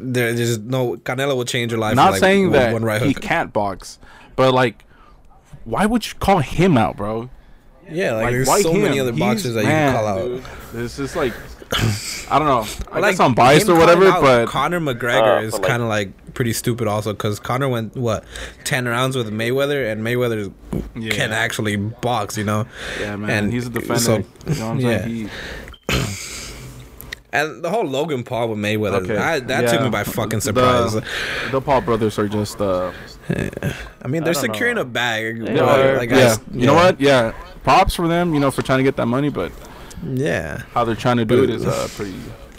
there- there's no Canelo will change your life. not with, like, saying one- that one right he hook. can't box, but like, why would you call him out, bro? Yeah, like, Like, there's why so him? many other He's- boxers that you man, can call out. dude. This is like, I don't know. I Like, guess I'm biased or whatever, out but Conor McGregor Uh, is like- kind of like pretty stupid also because Conor went what ten rounds with Mayweather and Mayweather Yeah. can actually box, you know. yeah, man, and he's a defender. so- you know what I'm yeah. saying? He, And the whole Logan Paul with Mayweather, Okay, I, that took me by fucking surprise. The, the Paul brothers are just, uh, I mean, they're I don't securing know. a bag. Yeah, but, they're- like, yeah. s- You know what? Yeah, props for them. You know, for trying to get that money, but Yeah. how they're trying to do it is uh, pretty.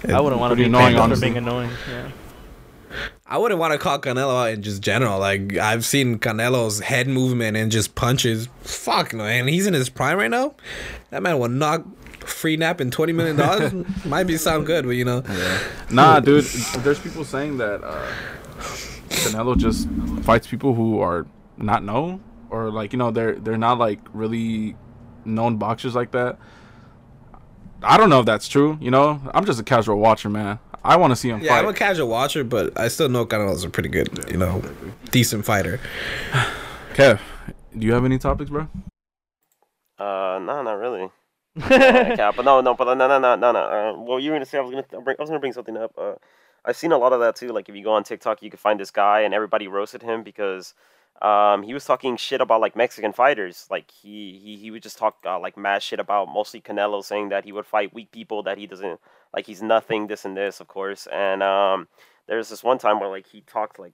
I wouldn't want to Pretty be annoying, annoying, for honestly. being annoying. Yeah. I wouldn't want to call Canelo out in just general. Like I've seen Canelo's head movement and just punches. Fuck no, and he's in his prime right now. That man will knock free nap and twenty million dollars. Might be sound good, but you know, Nah, dude. There's people saying that uh, Canelo just fights people who are not known, or like you know they're they're not like really known boxers like that. I don't know if that's true. You know, I'm just a casual watcher, man. I want to see him yeah, I'm a casual watcher, but I still know Canelo's a pretty good, you know, decent fighter. Kev, do you have any topics, bro? Uh, no, not really. Uh, Cap, but no, no, but no, no, no, no, no. Uh, well, you were gonna say I was gonna bring, I was gonna bring something up. Uh, I've seen a lot of that too. Like if you go on TikTok, you can find this guy, and everybody roasted him because um, he was talking shit about like Mexican fighters. Like he he, he would just talk uh, like mad shit about mostly Canelo, saying that he would fight weak people, that he doesn't like he's nothing, this and this, of course. And um, there's this one time where like he talked like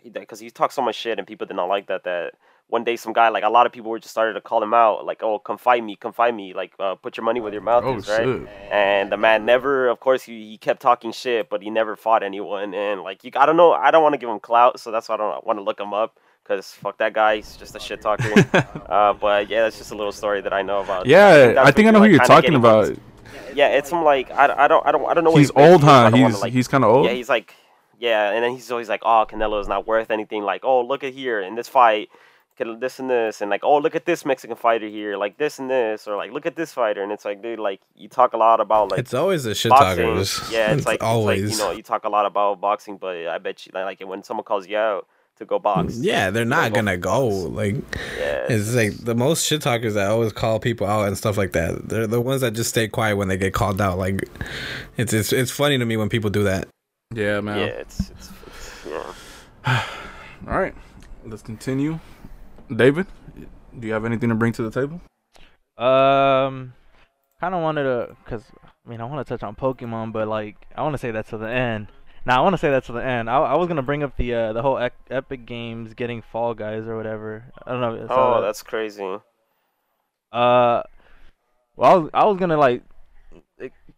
he because he talked so much shit, and people did not like that. That one day some guy like a lot of people were just started to call him out like oh come fight me come fight me like uh, put your money where your mouth Oh is right shit! and the man never of course he, he kept talking shit but he never fought anyone and like you i don't know i don't want to give him clout so that's why i don't want to look him up because fuck that guy he's just a shit talker uh, but yeah that's just a little story that i know about Yeah, I think I know who you're talking about. yeah it's some like i, I don't i don't i don't know He's he old, huh? wanna, He's like, he's kind of old. yeah, he's like, yeah, and then he's always like, oh, Canelo is not worth anything. Like, oh, look at here in this fight, Can- this and this, and like, oh, look at this Mexican fighter here, like this and this, or like, look at this fighter, and it's like, dude, like, you talk a lot about like It's always the shit boxing. talkers. Yeah, it's, like, always. it's like, you know, you talk a lot about boxing, but I bet you, like, when someone calls you out to go box, mm, yeah, they're not go gonna for go. Like yeah, it's like the most shit talkers that always call people out and stuff like that. They're the ones that just stay quiet when they get called out. Like it's it's it's funny to me when people do that. yeah, man. yeah, it's, it's, it's yeah. All right, let's continue. David, do you have anything to bring to the table? Um, kind of wanted to, cause I mean, I want to touch on Pokemon, but like, I want to say that to the end. Now, I want to say that to the end. I, I was gonna bring up the uh, the whole ec- Epic Games getting Fall Guys or whatever. I don't know. if Oh, that. that's crazy. Uh, well, I was, I was gonna like,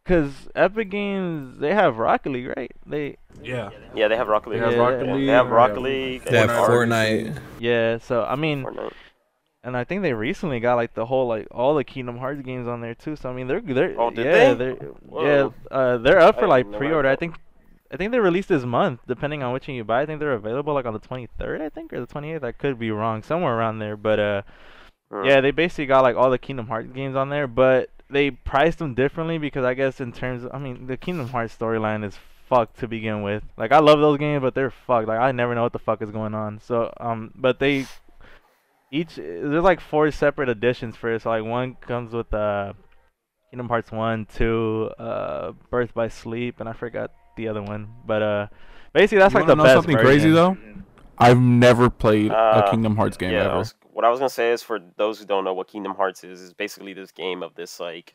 cause Epic Games they have Rocket League, right? They Yeah. Yeah, they have Rocket League. They have Yeah. Rocket League. They have Rocket League. They have Fortnite. Fortnite. yeah. So I mean, Fortnite. and I think they recently got like the whole like all the Kingdom Hearts games on there too. So I mean, they're they're Oh, yeah they? they're yeah uh, they're up for like pre-order. I think I think they released this month, depending on which one you buy. I think they're available like on the 23rd, I think, or the 28th. I could be wrong, somewhere around there. But uh, yeah, they basically got like all the Kingdom Hearts games on there, but they priced them differently because I guess in terms, of, I mean, the Kingdom Hearts storyline is fucked to begin with. Like I love those games, but they're fucked. Like I never know what the fuck is going on. So um, but they each there's like four separate editions for it. So like one comes with uh Kingdom Hearts one, two, uh, Birth by Sleep, and I forgot the other one. But uh, basically that's You like the wanna know best something crazy though? I've never played a Uh, Kingdom Hearts game yeah, I ever. Was- what I was gonna say is for those who don't know what Kingdom Hearts is, is basically this game of this like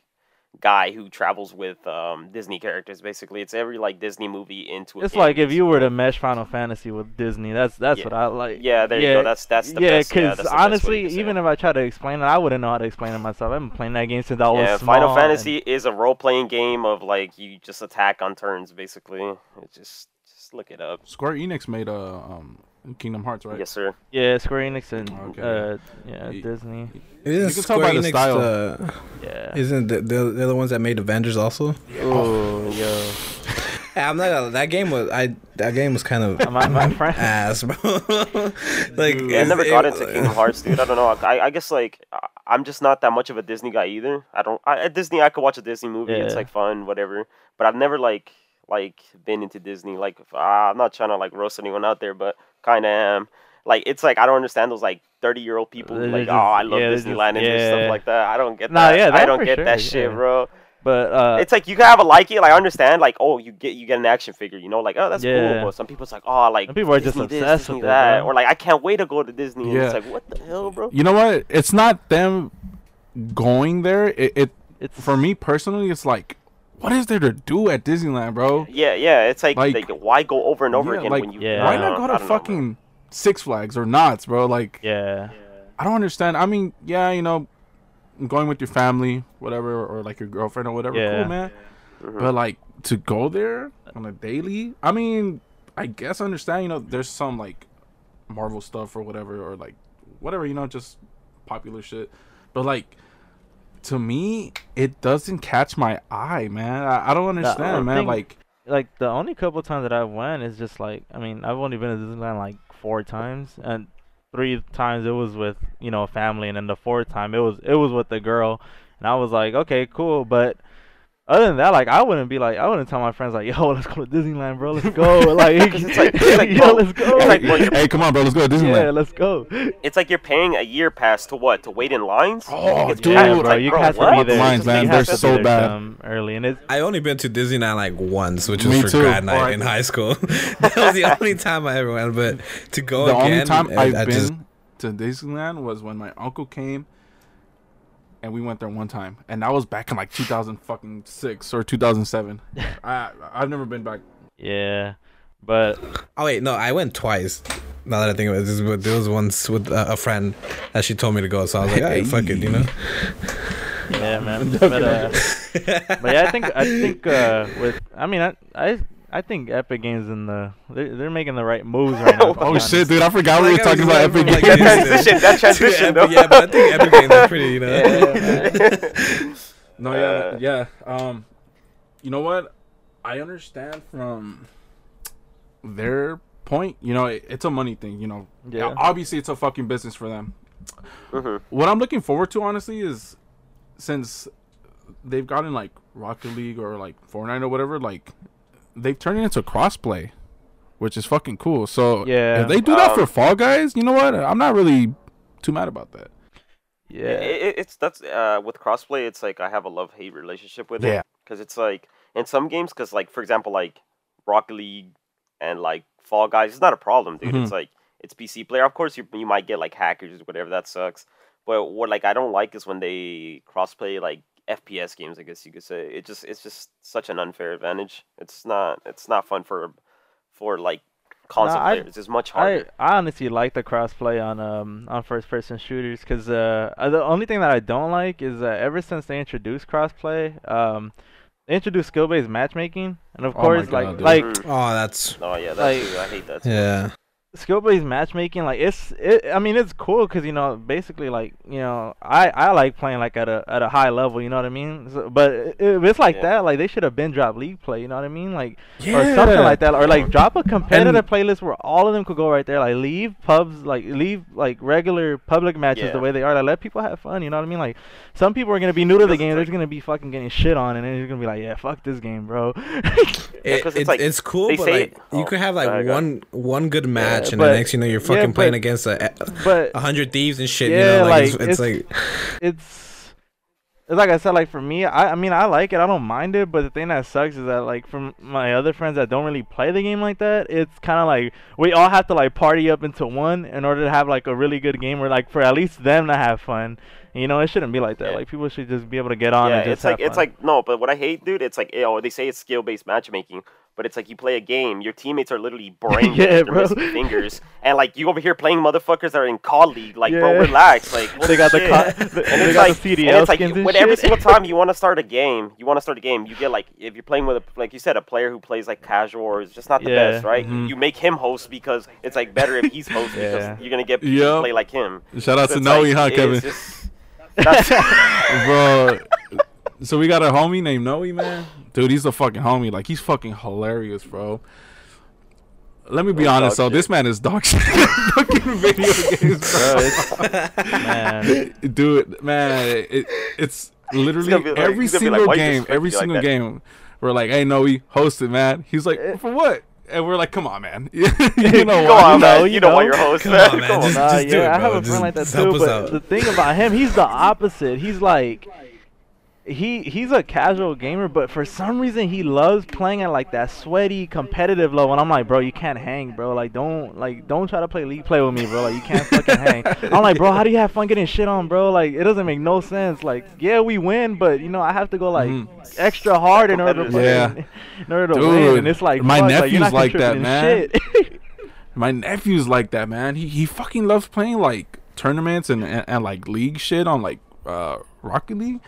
guy who travels with um, Disney characters. Basically, it's every like Disney movie into. A It's game, like if you were to basically. mesh Final Fantasy with Disney. That's that's Yeah. what I like. Yeah, there you yeah, go. That's that's the yeah, Because Yeah, that's best honestly, even if I try to explain it, I wouldn't know how to explain it myself. I've been playing that game since I was yeah, small. Final and- Fantasy is a role playing game of like you just attack on turns. Basically, it just just look it up. Square Enix made a um, Kingdom Hearts, right? Yes, sir. Yeah, Square Enix and Okay. uh, yeah, Y- Disney. Isn't You can tell by the Square Enix style. the- Yeah. isn't the, the they're the ones that made Avengers also? Oh, yo. I'm not gonna, that game was I that game was kind of My, my friend. ass, bro. like Yeah, I it's- never it- got into Kingdom Hearts, dude. I don't know. I, I guess like I- I'm just not that much of a Disney guy either. I don't. I, at Disney, I could watch a Disney movie. It's like fun, whatever. But I've never like like been into Disney. Like uh, I'm not trying to like roast anyone out there, but kind of am. Like it's like I don't understand those like 30 year old people They're like just- oh I love yeah, they're just- Disneyland and stuff like that. I don't get Nah, that. yeah, I don't get sure, that shit, yeah. bro. But uh, It's like you can have a like it. Like I understand, like oh, you get you get an action figure, you know, like oh that's Yeah. cool. But some people's like oh, like Some people are just Disney this, obsessed Disney with it, that, or like I can't wait to go to Disney. And Yeah. it's like what the hell, bro? You know what? It's not them going there. It, it it's for me personally, it's like, what is there to do at Disneyland, bro? Yeah, yeah. It's like, Like- like, why go over and over Yeah, again like, when you? Yeah. Why not go to don't know, fucking Six Flags or Knott's, bro? Like, yeah. I don't understand. I mean, yeah, you know, going with your family, whatever, or like your girlfriend or whatever, Yeah. cool, man. Mhm. But like to go there on a daily, I mean, I guess I understand. You know, there's some like Marvel stuff or whatever, or like whatever, you know, just popular shit. But like to me, it doesn't catch my eye, man. I, I don't understand, man. think- like, like the only couple times that I went is just like I mean I've only been to Disneyland like four times and three times it was with you know family and then the fourth time it was it was with the girl and I was like okay cool but other than that like I wouldn't be like I wouldn't tell my friends like yo let's go to Disneyland bro let's go like, 'Cause it's like- it's like, yo let's go it's like, bro, you're- hey, come on, bro, let's go to Disneyland. yeah let's go It's like you're paying a year pass to what? To wait in lines? Oh, It's dude. packed. yeah It's bro like, you bro, have to what? be there Lines, man, they're so bad. um, early and it's I only been to Disneyland like once, which Me was for too. grad night in high school. that was the only time I ever went. But to go the again, only time I, I've I been just to Disneyland was when my uncle came, and we went there one time, and that was back in like 2000 fucking six or 2007. I I've never been back. yeah but oh wait, no, I went twice. Now that I think of it, this- but there was once with uh, a friend that she told me to go, so I was like, hey, fuck it, you know. Yeah, man. but, uh, but yeah, I think I think uh, with I mean I I I think Epic Games in the they're, they're making the right moves right now. Oh shit, dude! I forgot we were talking about like, Epic like, Games. That transition, that To transition, Epic- though. yeah, but I think Epic Games is pretty, you know. No, yeah, yeah. Um, you know what? I understand from their point. You know, it, it's a money thing. You know, Yeah. Obviously, it's a fucking business for them. Mhm. What I'm looking forward to, honestly, is since they've gotten like Rocket League or like Fortnite or whatever, like they've turned it into crossplay, which is fucking cool. So Yeah. if they do that Um, for Fall Guys, you know what? I'm not really too mad about that. Yeah. It, it- it's that's uh with crossplay. It's like I have a love hate relationship with Yeah. it because it's like in some games, because like for example, like Rocket League and like Fall Guys, it's not a problem, dude. Mhm. It's like it's PC player. Of course, you you might get like hackers or whatever. That sucks. But what like I don't like is when they crossplay like FPS games. I guess you could say it just it's just such an unfair advantage. It's not it's not fun for for like console I- players. It's much harder. I, I honestly like the crossplay on um on first person shooters because uh uh, the only thing that I don't like is that ever since they introduced crossplay um they introduced skill based matchmaking and of Oh course God, like dude. like Mm. Oh, that's Oh yeah, that like- I hate that. Too. yeah. Skill based matchmaking like it's it I mean it's cool because you know basically like you know I I like playing like at a at a high level you know what I mean? So, but if it's like Yeah. that like they should have been drop league play you know what I mean? Like yeah. or something like that or like drop a competitive playlist where all of them could go right there like leave pubs like leave like regular public matches the way they are like let people have fun you know what I mean? Like some people are gonna be new to the game it's they're just gonna be fucking getting shit on and then you're gonna be like yeah fuck this game bro. It, 'cause it's it's, like- it's cool, but say- like you oh, could have like oh, one one good match, and but- the next you know you're yeah, fucking playing against a, but a hundred thieves and shit. Yeah, you know, like, it's, like, it's, it's- like it's it's like I said, like for me, I I mean I like it, I don't mind it, but the thing that sucks is that like from my other friends that don't really play the game like that, it's kind of like we all have to like party up into one in order to have like a really good game, or like for at least them to have fun, You know, it shouldn't be like that. Yeah. Like people should just be able to get on yeah, and just it's like have it's like no, but what I hate, dude, it's like you know, they say it's skill based matchmaking, but it's like you play a game, your teammates are literally brain Yeah, dead, bro. fingers, and like you over here playing motherfuckers that are in call League, like bro, relax, like They got the shit. co- the- and they it's got like, the and it's like skins and when every shit. single time you want to start a game, you want to start a game, you get like if you're playing with a like you said a player who plays like casual or is just not the Yeah. best, right? Mhm. You make him host because it's like better if he's host Yeah. because you're gonna get people Yup. to play like him. Shout out So to it's Noe, like, huh, Kevin? just- that's- bro. So we got a homie named Noe, man. Dude, he's a fucking homie. Like he's fucking hilarious, bro. Let me be He's honest, dog though. This man is dog shit. fucking video games, Bro, bro. it's, man. Dude, man, it, it's literally gonna like- every he's gonna be single like, game, every me like single game. We're like, hey, Noe, host it, man. He's like, for what? And we're like, come on, man. you know Come why? on, know, man. you You know why know. you're host, Come man. on, man. Come on. Just- Nah, just do yeah, it, I have a friend Just- like that too. But out. the thing about him, he's the opposite. He's like, he he's a casual gamer, but for some reason he loves playing at like that sweaty competitive level. And I'm like, bro, you can't hang, bro. Like, don't like don't try to play league play with me, bro. Like, you can't fucking hang. I'm like, bro, how do you have fun getting shit on, bro? Like, it doesn't make no sense. Like, yeah, we win, but you know, I have to go like Mhm. extra hard in order to Yeah. in order to win. Dude, And it's like, my fuck, like, you're nephew's not like that, man. shit. My nephew's like that, man. He he fucking loves playing like tournaments and, and, and like league shit on like uh Rocket League.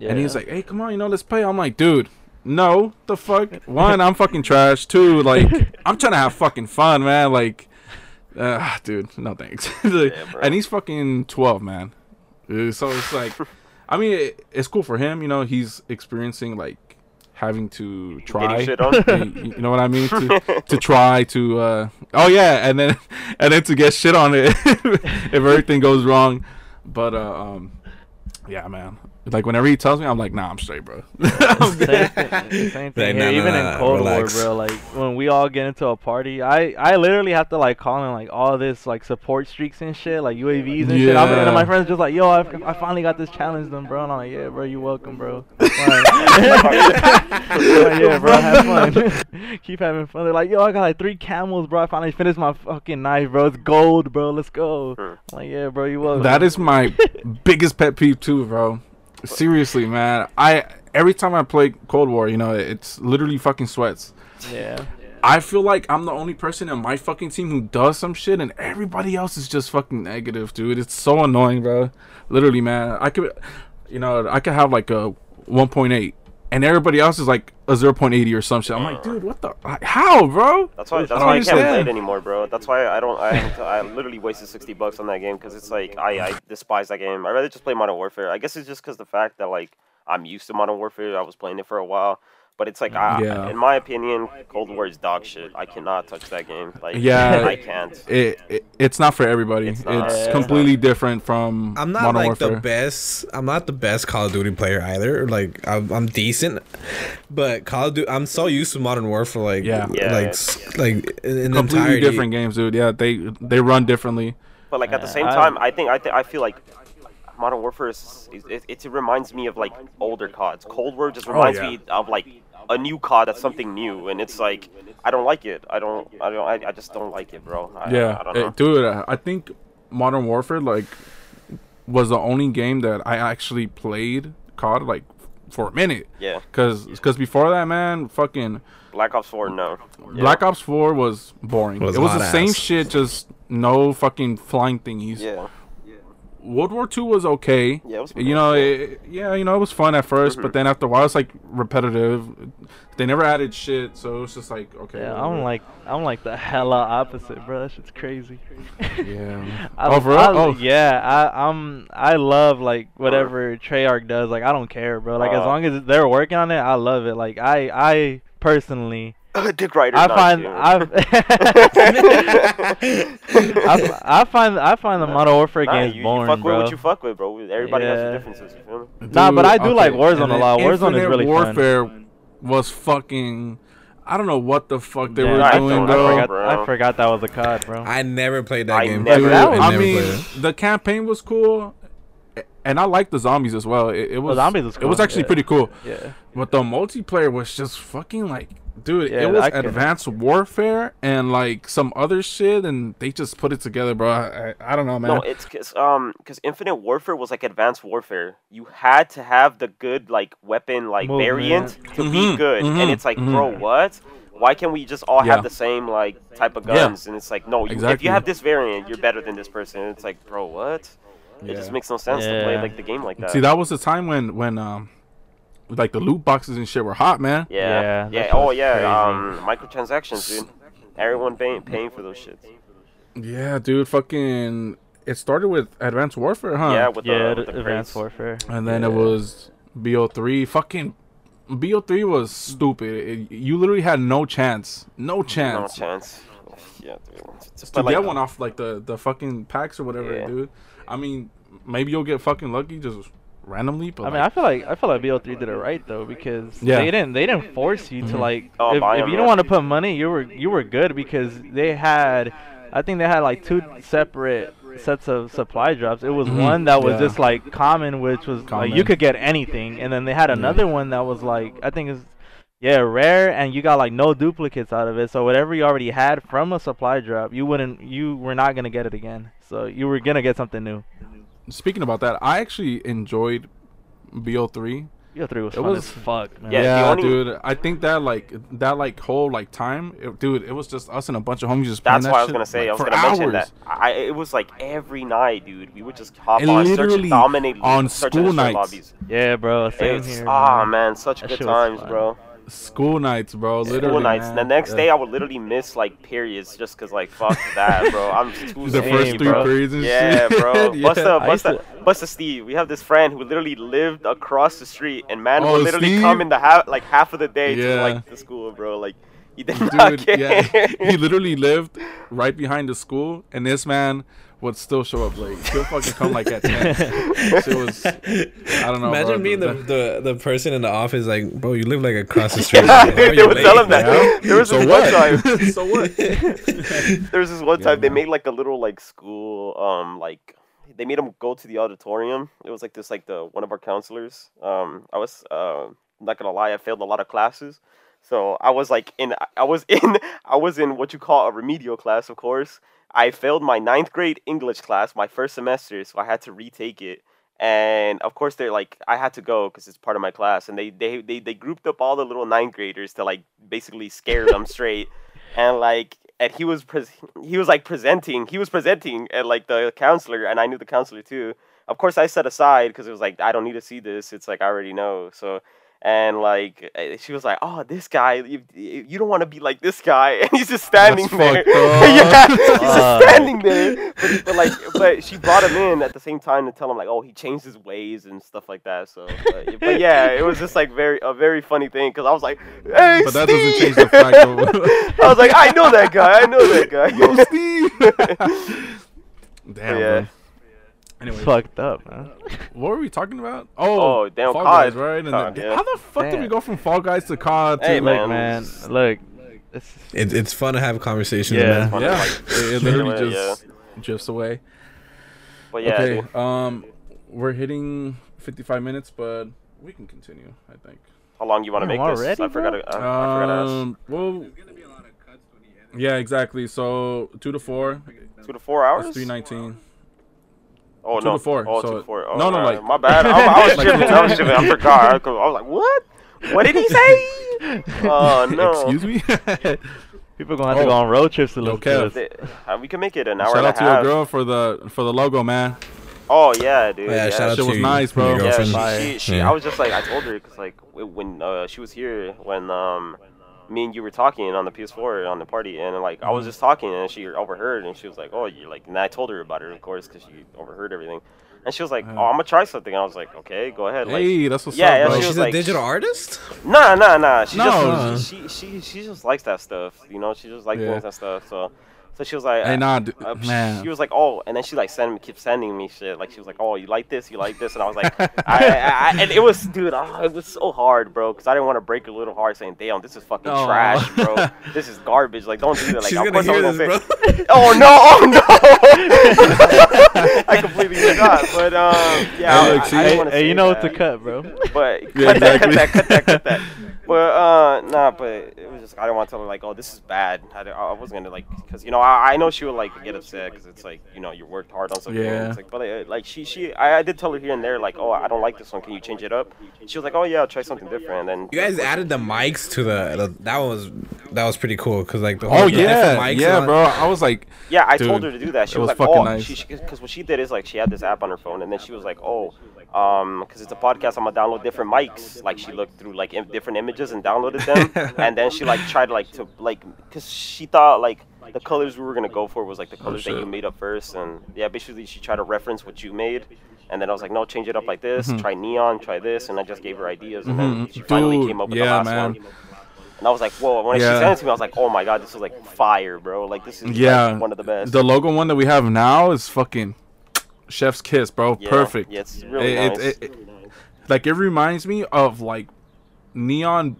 And he's Yeah. like, "Hey, come on, you know, let's play." I'm like, "Dude, no, the fuck. One, I'm fucking trash. Two, like, I'm trying to have fucking fun, man. Like, uh, dude, no thanks." Like, Yeah, and he's fucking 12, man. Uh, So it's like, I mean, it, it's cool for him. You know, he's experiencing like having to try. Shit on. you you know what I mean? To, to try to, uh, oh yeah, and then and then to get shit on it if everything goes wrong. But uh, um, yeah, man. Like whenever he tells me, I'm like, nah, I'm straight, bro. I'm same thing. Same thing. Like, here. nah, nah, Even nah, in Cold relax. War, bro. Like when we all get into a party, I I literally have to like call in like all this like support streaks and shit, like UAVs and shit. I'm, and my friends just like, yo, I, I finally got this challenge done, bro. And I'm like, yeah, bro, you welcome, bro. Fine. I'm like, yeah, bro, have fun. Keep having fun. They're like, yo, I got like three camos, bro. I finally finished my fucking knife, bro. It's gold, bro. Let's go. I'm like, yeah, bro, you welcome. That is my biggest pet peeve too, bro. Seriously, man. I every time I play Cold War, you know, it's literally fucking sweats. yeah. I feel like I'm the only person in my fucking team who does some shit, and everybody else is just fucking negative, dude. It's so annoying, bro. Literally, man. I could, you know, I could have like a 1.8, and everybody else is like a 0.80 or some shit. I'm like, uh. dude, what the? How, bro? That's why. That's I don't why I can't play it anymore, bro. That's why I don't. I I literally wasted sixty bucks on that game because it's like I I despise that game. I'd rather just play Modern Warfare. I guess it's just because the fact that like I'm used to Modern Warfare. I was playing it for a while, but it's like I, Yeah. in my opinion, Cold War is dog shit. I cannot touch that game. Like Yeah. I can't. It, it it's not for everybody. It's It's. Yeah. completely different from I'm not Modern like Warfare. the best. I'm not the best Call of Duty player either. Like I'm, I'm decent, but Call of Duty. I'm so used to Modern Warfare. Like Yeah. Yeah. like like in, in completely entirety. different games, dude. Yeah, they they run differently. But like at the same time, I think I th- I feel like Modern Warfare is it, it, it reminds me of like older CODs. Cold War just oh, reminds yeah. me of like a new COD that's something new, and it's like I don't like it. I don't I don't I, I just don't like it, bro. I, Yeah, I don't eh, know. dude. I think Modern Warfare like was the only game that I actually played COD like for a minute. Yeah, Cause, cause before that, man, fucking Black Ops Four, no. Yeah. Black Ops Four was boring. Was it was hot the same ass. shit, just no fucking flying thingies. Yeah, World War Two was okay. Yeah, it was you know, it, yeah, you know, it was fun at 1st Mm-hmm. but then after a while, it's like repetitive. They never added shit, so it's just like okay. Yeah, whatever. I'm like I'm like the hella opposite, bro. That shit's crazy. Yeah. I, Oh, for real? Oh. yeah. I, I'm I love like whatever Treyarch does. Like I don't care, bro. Like as Uh. long as they're working on it, I love it. Like I I personally Dick Rider. I not find I, I, f- I find I find the Modern Warfare Nah, games you, boring, you fuck bro. with what you fuck with, bro. Everybody has Yeah. their differences. You feel me? Nah, but I do like Warzone a lot. Warzone is Infinite really fun. Warfare was fucking. I don't know what the fuck they Damn, were I doing, don't- I bro. forgot, bro. I forgot that was a COD, bro. I never played that I game. never- Dude, That was- I never mean, the campaign was cool, and I liked the zombies as well. It, it was zombies was It was actually yeah. pretty cool, yeah. but the multiplayer was just fucking like dude, Yeah, it was I. Advanced Warfare and like some other shit, and they just put it together, bro. I, I don't know, man. No, it's cause um, cause Infinite Warfare was like Advanced Warfare. You had to have the good like weapon like Movement. variant to be Mhm, good, mhm, and it's like, mhm. bro, what? Why can't we just all Yeah. have the same like type of Yeah. guns? And it's like, no, you, if you have this variant, you're better than this person. And it's like, bro, what? It just makes no sense to play like the game like that. See, that was the time when when um, like the loot boxes and shit were hot, man. yeah, Yeah, yeah. Oh yeah, crazy. um, microtransactions, dude. Everyone paying paying for those shits. Yeah, dude, fucking. It started with Advanced Warfare, huh? Yeah, with yeah, the, with the Advanced crates. Warfare. and then yeah. it was BO3. Fucking BO3 was stupid. It, you literally had no chance, no chance. No chance, chance. Yeah, dude. to But, like, get one off like the the fucking packs or whatever, Yeah. dude. I mean, maybe you'll get fucking lucky just randomly, but I mean, I feel like I feel like BO3 did it right though because Yeah. they didn't they didn't force you to Mhm. like Oh, if, buy if 'em, you don't want to put money you were you were good because they had I think they had like two separate sets of supply drops. It was Mhm. one that was Yeah. just like common, which was like you could get anything, and then they had another one that was like I think is yeah rare, and you got like no duplicates out of it. So whatever you already had from a supply drop, you wouldn't you were not gonna get it again. So you were gonna get something new. Speaking about that, I actually enjoyed BO3. BO3 was It fun was- as fuck, man. Yeah, Yeah, only- dude. I think that like that like whole like time, it, dude. It was just us and a bunch of homies just. playing That's that what I was shit, gonna say. like, I was for gonna mention that. hours. I, it was like every night, dude. We would just hop And on, search literally and dominate on school nights. lobbies. Yeah, bro. Same It's, here. ah man. man, such That good times, fun. bro. School nights, bro. Literally. School nights. man. The next Yeah. day, I would literally miss like periods just cause like fuck that, bro. I'm too the first three bro. periods and Yeah, shit. bro. Yeah. Busta, I used Busta, to- Busta Steve. We have this friend who literally lived across the street, and man Oh, would literally Steve? come in the half like half of the day to like the school, bro. Like he did not care. yeah, he literally lived right behind the school, and this man would still show up late. He'll fucking come like at ten. Shit was, I don't know. Imagine bro, being the, the the person in the office like, bro, you live like across the street. Yeah, bro. Dude, they would late?" tell him that. Yeah. There was so this what? one time. so what? there was this one Yeah, time they man. made like a little like school um like they made him go to the auditorium. It was like this like the one of our counselors. Um I was uh not gonna lie, I failed a lot of classes. So I was like in I was in I was in what you call a remedial class, of course. I failed my ninth grade English class my first semester, so I had to retake it. And of course, they're like, I had to go because it's part of my class. And they, they they they grouped up all the little ninth graders to like basically scare them straight. And like, and he was pres- he was like presenting, he was presenting at like the counselor, and I knew the counselor too. Of course, I set aside because it was like I don't need to see this. It's like I already know. So and like eh, she was like, "Oh, this guy, you, you don't want to be like this guy," and he's just standing That's there. yeah, he's just standing there. But, but like, but she brought him in at the same time to tell him like, "Oh, he changed his ways and stuff like that." So, but, but yeah, it was just like very a very funny thing because I was like, "Hey, But that Steve!" doesn't change the fact of. I was like, "I know that guy. I know that guy." Yo, Steve. Damn, Yeah. bro. Anyway, fucked up, man. what were we talking about? Oh, Oh, damn, Fall COD. Guys, right? And COD, then, yeah. how the fuck did we go from Fall Guys to COD to Hey, like, Look, man. Look, it's It, it's fun to have conversations, Yeah. man. Fun to, yeah, like, it, it literally away, just drifts away. But yeah, okay, dude. um, we're hitting 55 minutes, but we can continue. I think. how long you want to Damn, make this? I forgot. To, uh, I forgot to ask. Um, well, yeah, exactly. So two to four, Two to four hours. it's 319. Oh Two no, to four, Oh, so- two to four. Oh, no, no, alright. like- my bad. I, I was Like tripping. I was tripping. I forgot. I, was like, what? What did he say? Oh no. Excuse me. people gonna have to Oh. go on road trips to Yo, listen to Kev. this. Uh, we can make it an hour Shout and out a to your girl for the for the logo, man. Oh yeah, dude. Oh, yeah, shout out Shit to was you, nice, bro. Yeah, Yeah, she, she, she Yeah. I was just like, I told her because like when uh, she was here, when um, me and you were talking on the PS4 on the party, and like I Mm-hmm. was just talking, and she overheard, and she was like, oh, you like, and I told her about it, of course, because she overheard everything, and she was like, Uh-huh. oh, I'm gonna try something. And I was like, okay, go ahead. Like, Hey, that's what's Yeah, up, yeah, bro. she She's a like- digital artist. Nah, nah, nah. She No. just she, she she just likes that stuff. You know, she just likes Yeah. doing that stuff. So so she was like, Hey, nah, d- uh, man. She was like, oh, and then she like sent me, keep sending me shit. Like she was like, oh, you like this, you like this, and I was like, I, I, I, and it was, dude, oh, it was so hard, bro, because I didn't want to break a little heart saying, damn, this is fucking Aw. trash, bro. this is garbage. Like, don't do that. Like, She's of gonna course I hear this, gonna bro. say, oh no, oh no, I completely forgot. But um, yeah, Hey, look, I, see- I didn't Hey, wanna hey, you know what that. to cut, bro. But Yeah, cut that, cut that, cut that, cut that. But uh, nah, but it was just I didn't want to tell her like, oh, this is bad. I, I wasn't gonna like, cause you know I, I know she would like get upset because it's like you know you worked hard on something. Yeah. It's like, but uh, like she she I, I did tell her here and there like, oh, I don't like this one. Can you change it up? She was like, oh yeah, I'll try something different. And then You guys added the mics to the, the that was that was pretty cool because like the whole Oh yeah, mics yeah, bro. I was like, Yeah, I Dude, told her to do that. She was, was like, "Oh, nice. she because what she did is like she had this app on her phone, and then she was like, "Oh, um, because it's a podcast, I'm gonna download different mics." Like she looked through like Im- different images and downloaded them, and then she like tried like to like because she thought like the colors we were gonna go for was like the colors that you made up first, and yeah, basically she tried to reference what you made. And then I was like, no, change it up like this. Try neon. Try this. And I just gave her ideas, and then Mhm. she finally Dude, came up with yeah, the last man. one. And I was like, whoa! When Yeah. she sent it to me, I was like, oh my god, this is like fire, bro! Like this is like, one of the best. The logo one that we have now is fucking chef's kiss, bro. Yeah, Perfect. Yeah, it's really It- nice. it- it- like it reminds me of like neon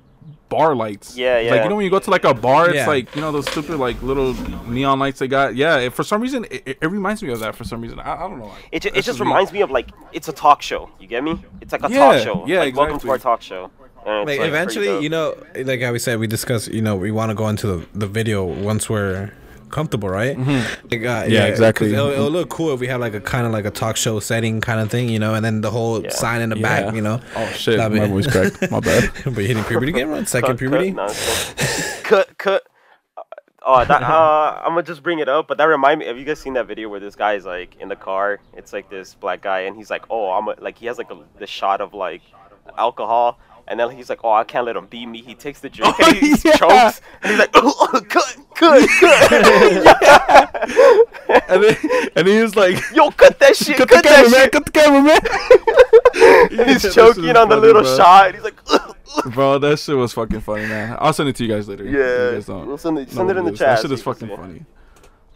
bar lights. Yeah, yeah. Like you know when you go to like a bar, it's Yeah. like you know those stupid like little neon lights they got. Yeah, it, for some reason it, it, it reminds me of that. For some reason, I, I don't know. Like, it, ju- it that's just me. reminds me of like it's a talk show. You get me? It's like a Yeah, talk show. yeah, like, Welcome to our talk show. And Like like, eventually, you know, like how we said, we discussed, you know, we want to go into the, the video once we're comfortable, right? Like, uh, Yeah, exactly. It'll, it'll look cool if we have like a kind of like a talk show setting kind of thing, you know, and then the whole Yeah. sign in the Yeah. back, you know. Oh shit, That'd be- my voice cracked. My bad. but you hitting puberty again, right? Second cut, puberty. Cut, no, cut, cut. Oh, that, uh, I'm gonna just bring it up, but that remind me. Have you guys seen that video where this guy's like in the car? It's like this black guy, and he's like, "Oh, I'm a, like," he has like a the shot of like alcohol, and then he's like, "Oh, I can't let him beat me." He takes the drink and he yeah. chokes, and he's like, "Oh, cut, cut, cut." and then and he was like, Yo, cut that shit, "Cut cut, the that camera, man! shit. Cut the camera, man!" and he's choking on the little bro. shot. And he's like, Bro, that shit was fucking funny, man. I'll send it to you guys later. You yeah. guys don't We'll send it, send it in the chat. That shit is fucking funny.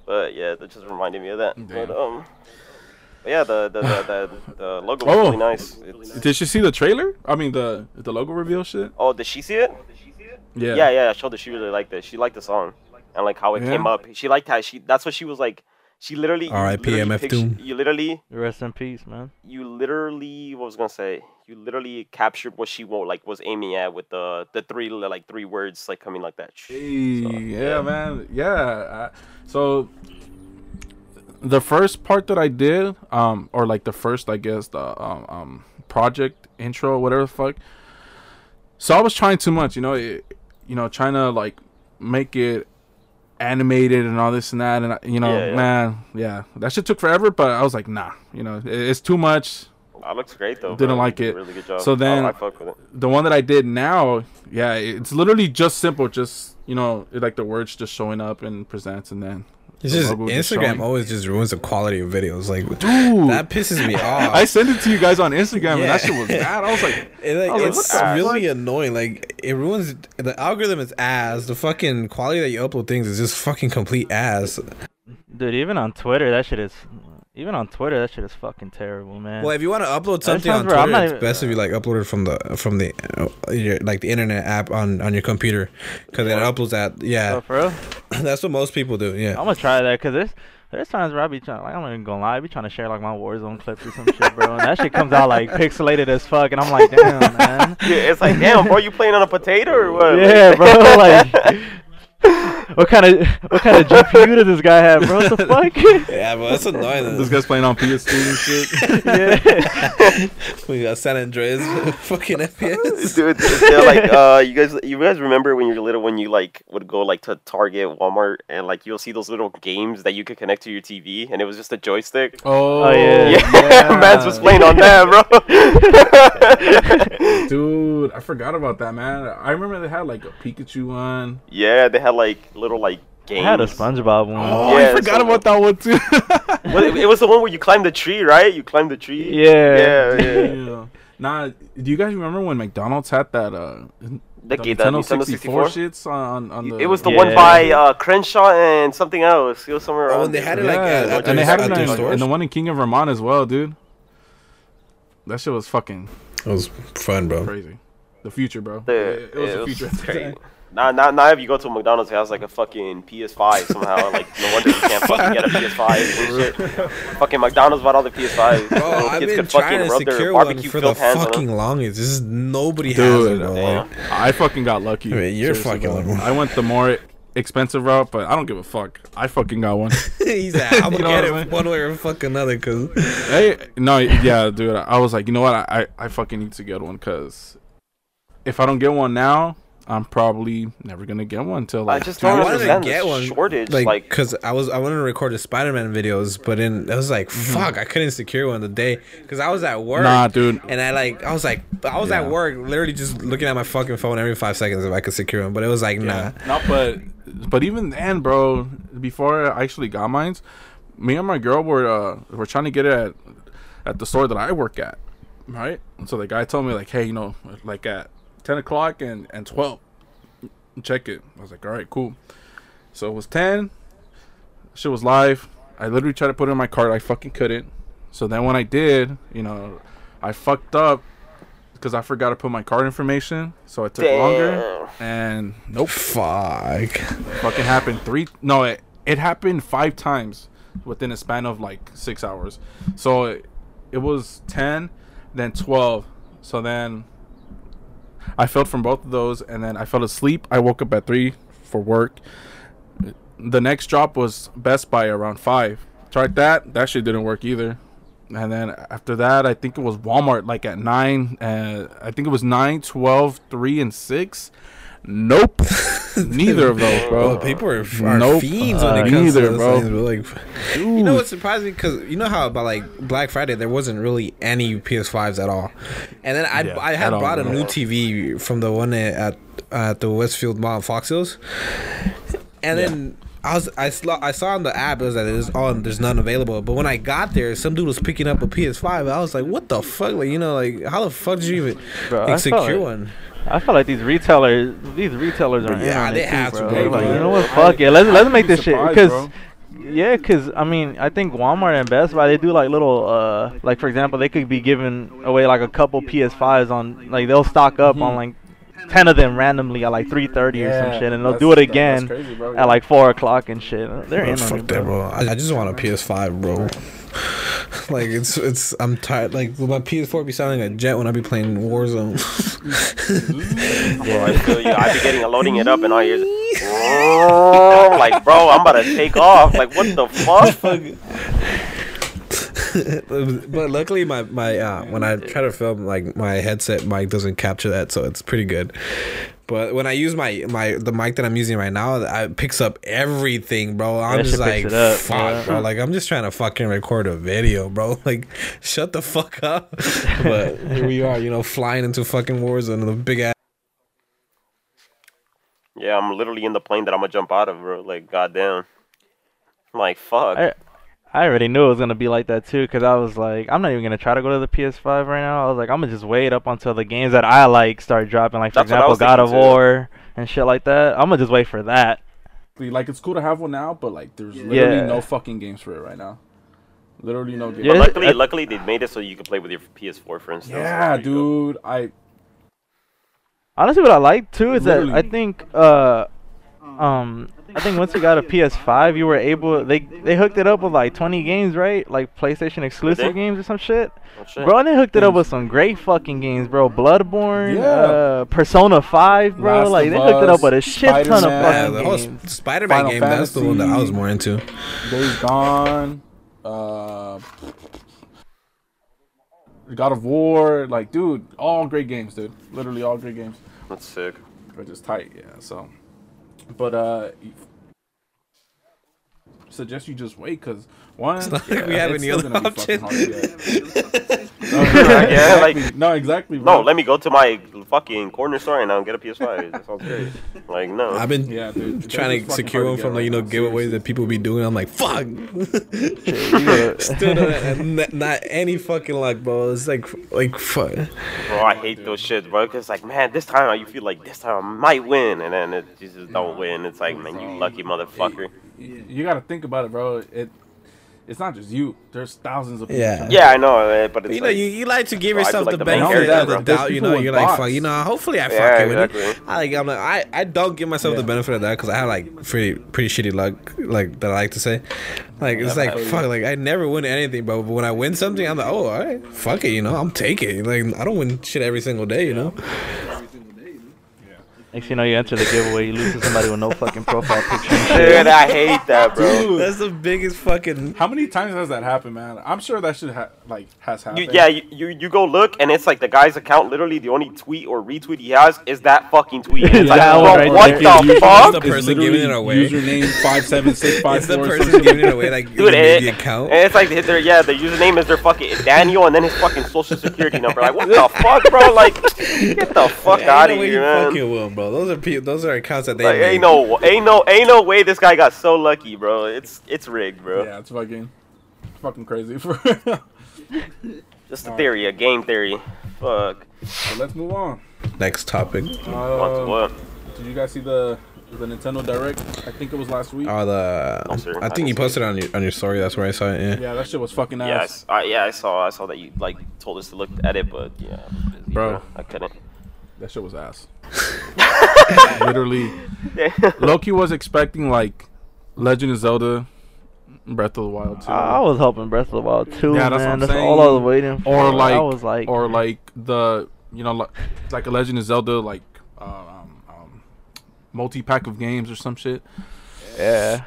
But yeah, that just reminded me of that. But um, yeah, the the the, the, the logo was Oh. really nice. It's, Did she see the trailer? I mean the the logo reveal shit. oh, did she see it? Yeah. Yeah, yeah. I showed her she really liked it. She liked the song and like how it came up. She liked how she. That's what she was like. She literally. you R.I.P. literally MF Doom. You literally, Rest in peace, man. you literally. What was I gonna say? You literally captured what she wa- like was aiming at with the the three like three words like coming like that. Hey, So, yeah, man. Yeah. I, so the first part that I did, um, or like the first, I guess, the um, um project intro, whatever the fuck. So I was trying too much, you know, it, you know, trying to like make it animated and all this and that, and I, you know, Yeah, yeah. man, yeah, that shit took forever. But I was like, nah, you know, it, it's too much. That looks great though. Didn't bro. like it. Really good job. So then- oh, I fuck with it. the one that I did now, yeah, it's literally just simple, just you know, like the words just showing up and presents, and then It's just logo just Instagram always just ruins the quality of videos. Like, Dude, that pisses me off. I sent it to you guys on Instagram, and that Yeah. shit was bad. I was like, It, like, I was it's what the really annoying. Like it ruins the algorithm is ass. The fucking quality that you upload things is just fucking complete ass. Dude, even on Twitter, that shit is. Even on Twitter, that shit is fucking terrible, man. Well, if you want to upload something sounds on. I'm Twitter, not it's even- best if you like upload it from the from the uh, your, like the internet app on on your computer because it uploads that. Oh, Yeah, for real? that's what most people do. Yeah, I'm gonna try that because there's there's times where I be trying like I'm not even gonna lie, I be trying to share like my Warzone clips or some shit, bro, and that shit comes out like pixelated as fuck, and I'm like, damn, man. Yeah, it's like, damn, bro, you playing on a potato or what? Yeah, bro, like. What kind of what kind of GPU does this guy have, bro? What the fuck? Yeah, but that's annoying. this guy's playing on PS2 and shit. yeah. we got San Andreas fucking FPS. Dude, they're like, uh, you guys, you guys remember when you were little, when you like would go like to Target, Walmart, and like you'll see those little games that you could connect to your TV, and it was just a joystick. Oh, yeah. Yeah, Mans was playing on that, bro. dude, I forgot about that, man. I remember they had like a Pikachu one. yeah, they had like little like game. I had a SpongeBob one. Oh, Yeah, I forgot so- about that one too. Well, it, it was the one where you climbed the tree, right? You climbed the tree. Yeah. Yeah, yeah. yeah. Nah, do you guys remember when McDonald's had that uh The, the Nintendo Nintendo 64 64. shits on on the It was the Yeah. one by uh, Crenshaw and something else. It was somewhere Oh, and they had it yeah, like at, at and they had it their in, stores. and the one in King of Vermont as well, dude. That shit was fucking It was fun, bro. crazy. the future, bro. The, it, it was the future. At the crazy. time. Now, now, now, if you go to a McDonald's, it has like a fucking PS5 somehow. like, no wonder you can't fucking get a PS5 shit. fucking McDonald's bought all the PS5s. Bro, Little I've kids been could fucking trying to rub their secure one barbecue for the filled hands on fucking them. longest. This is nobody has it, bro. Damn. I fucking got lucky. I mean, you're Seriously, fucking bro. lucky. I went the more expensive route, but I don't give a fuck. I fucking got one. he's like, I'm You gonna know get what it I mean? one way or fucking another, cause hey, no, yeah, dude. I was like, you know what? I, I, I fucking need to get one because if I don't get one now, I'm probably never gonna get one until like. I like just two don't I years wanted to understand get one, shortage. like, Like, cause I was I wanted to record the Spider-Man videos, but then I was like, Mm-hmm. fuck, I couldn't secure one the day, cause I was at work. Nah, dude. And I like, I was like, I was Yeah. at work, literally just looking at my fucking phone every five seconds if I could secure one. But it was like, nah. No, but but even then, bro, before I actually got mines, me and my girl were uh were trying to get it at at the store that I work at, right? And so the guy told me like, hey, you know, like at ten o'clock and and twelve, check it. I was like, all right, cool. So it was ten. Shit was live. I literally tried to put it in my cart. I fucking couldn't. So then when I did, you know, I fucked up because I forgot to put my card information. So it took longer. And nope Fuck. fucking happened three no it, it happened five times within a span of like six hours so it, it was 10 then 12 so then i felt from both of those and then i fell asleep. I woke up at 3 for work. The next drop was best buy around 5 tried that. That shit didn't work either. And then after that i think it was walmart like at 9 uh, i think it was 9 12 3 and 6 nope neither of those bro Bro, people are, are Nope. fiends when Uh, it comes neither, to those bro. things, bro. Like, you know what's surprising? Because you know how about like Black Friday, there wasn't really any PS5s at all. And then I Yeah, I had at all, bought a bro. new TV from the one at at the Westfield Mall Fox Hills, and then. I was I saw I saw on the app it was that there's oh there's none available. But when I got there some dude was picking up a PS5 I was like what the fuck? Like you know like how the fuck did you even Bro, like, I secure like- one? I feel like these retailers, these retailers are Yeah, they too, have to bro. Like, you know what? I- Fuck it. Let's let's make this shit because yeah, because I mean I think Walmart and Best Buy they do like little uh like for example they could be giving away like a couple PS5s on like they'll stock up on like ten of them randomly at like three thirty or some shit and they'll do it again crazy, bro, yeah. at like four o'clock and shit. They're Bro, in on fuck it, that, bro. bro. I, I just want a PS5, bro. like it's it's I'm tired. Like will my PS4 be sounding like a jet when I be playing Warzone. bro, I feel you. I be getting a loading it up and all years. like, bro, I'm about to take off. Like, what the fuck? but luckily, my my uh, when I try to film, like my headset mic doesn't capture that, so it's pretty good. But when I use my my the mic that I'm using right now, I- it picks up everything, bro. I'm That just like, up, fuck, yeah. bro. Like I'm just trying to fucking record a video, bro. Like, shut the fuck up. but here we are, you know, flying into fucking wars and a big ass. Yeah, I'm literally in the plane that I'm gonna jump out of, bro. Like, goddamn. I'm like, fuck. I I already knew it was gonna be like that too, cause I was like, I'm not even gonna try to go to the PS5 right now. I was like, I'm gonna just wait up until the games that I like start dropping, like for That's example, God of too. War and shit like that. I'm gonna just wait for that. like it's cool to have one now, but like there's literally Yeah. no fucking games for it right now. Literally no games. Yeah, But luckily, I- luckily they made it so you could play with your PS4, for instance. Yeah, There you go. dude. I Honestly, what I like too is that I think, uh, um, I think once you got a PS5, you were able they they hooked it up with like 20 games, right? Like PlayStation exclusive games or some shit. Oh, shit. Bro, and they hooked it up with some great fucking games, bro. Bloodborne, Yeah. uh, Persona 5, bro. Last like they hooked it up with a shit ton of Spider-Man. Yeah, fucking the whole games. Spider-Man Final game. That's the one that I was more into. Days Gone, uh, God of War, like, dude, all great games, dude. Literally all great games. That's sick. They're just tight, yeah. So, but uh, suggest you just wait, cause one, not like we have any other gonna be fucking options. hard, yeah. No, Yeah, like- exactly. no, exactly. No, let me go to my fucking corner store and I'll get a PS5. That sounds great. Like, no. I've been Yeah, dude. Trying to secure one to from like you know giveaways that people be doing. I'm like, fuck. Still don't- not, not any fucking luck, bro. It's like like fuck. Bro, I hate those shits, bro. Cause like, man, this time you feel like this time I might win, and then it you just don't win. It's like, man, you lucky motherfucker. you got to think about it, bro. It it's not just you. There's thousands of people. Yeah. Yeah, I know, eh, but it's you know, like, you, you like to give Bro, yourself the like the benefit of the bro. There's doubt. You know, you're like, bots. fuck, you know, hopefully I Yeah, fuck it with exactly. it. I like, I'm like, I, I don't give myself the benefit of that because I have like pretty, pretty shitty luck, like that I like to say. Like it's like fuck, like I never win anything, but when I win something, I'm like, oh, all right, fuck it, you know, I'm taking. Like I don't win shit every single day, you know. Next thing you know, you enter the giveaway, you lose to somebody with no fucking profile picture. dude, I hate that, bro. Dude, That's the biggest fucking. How many times has that happened, man? I'm sure that should ha- like has happened. You, yeah, you, you you go look and it's like the guy's account. Literally, the only tweet or retweet he has is that fucking tweet. It's like, That bro, one right what there. the Usually fuck? it's the It's person giving it away. Username five seven six five It's the four. person giving it away, like Dude, the, and, the account. and it's like their yeah, the username is their fucking Daniel, and then his fucking social security number. Like, what the fuck, bro? Like, get the fuck Ain't out of way here, you man. Fucking will, bro. Those are people. Those are accounts that they Like, ain't no, ain't no, ain't no way this guy got so lucky, bro. It's it's rigged, bro. Yeah, it's fucking, fucking crazy. For Just a theory, a game theory. Fuck. so let's move on. Next topic. Uh, what? What? did you guys see the the Nintendo Direct? I think it was last week. Oh, the. No, sir, I I think you posted it on your on your story. That's where I saw it. Yeah. yeah, that shit was fucking Yeah, I, ass. s- I- yeah, I saw, I saw that you like told us to look at it, but yeah, I was busy, Bro. I couldn't. That shit was ass. Literally, Loki was expecting like Legend of Zelda, Breath of the Wild 2. I was hoping Breath of the Wild 2, Yeah, that's what man. I'm That's saying. all I was waiting for. or like, I was like, or like the you know like, like a Legend of Zelda like um, um, multi pack of games or some shit. yeah.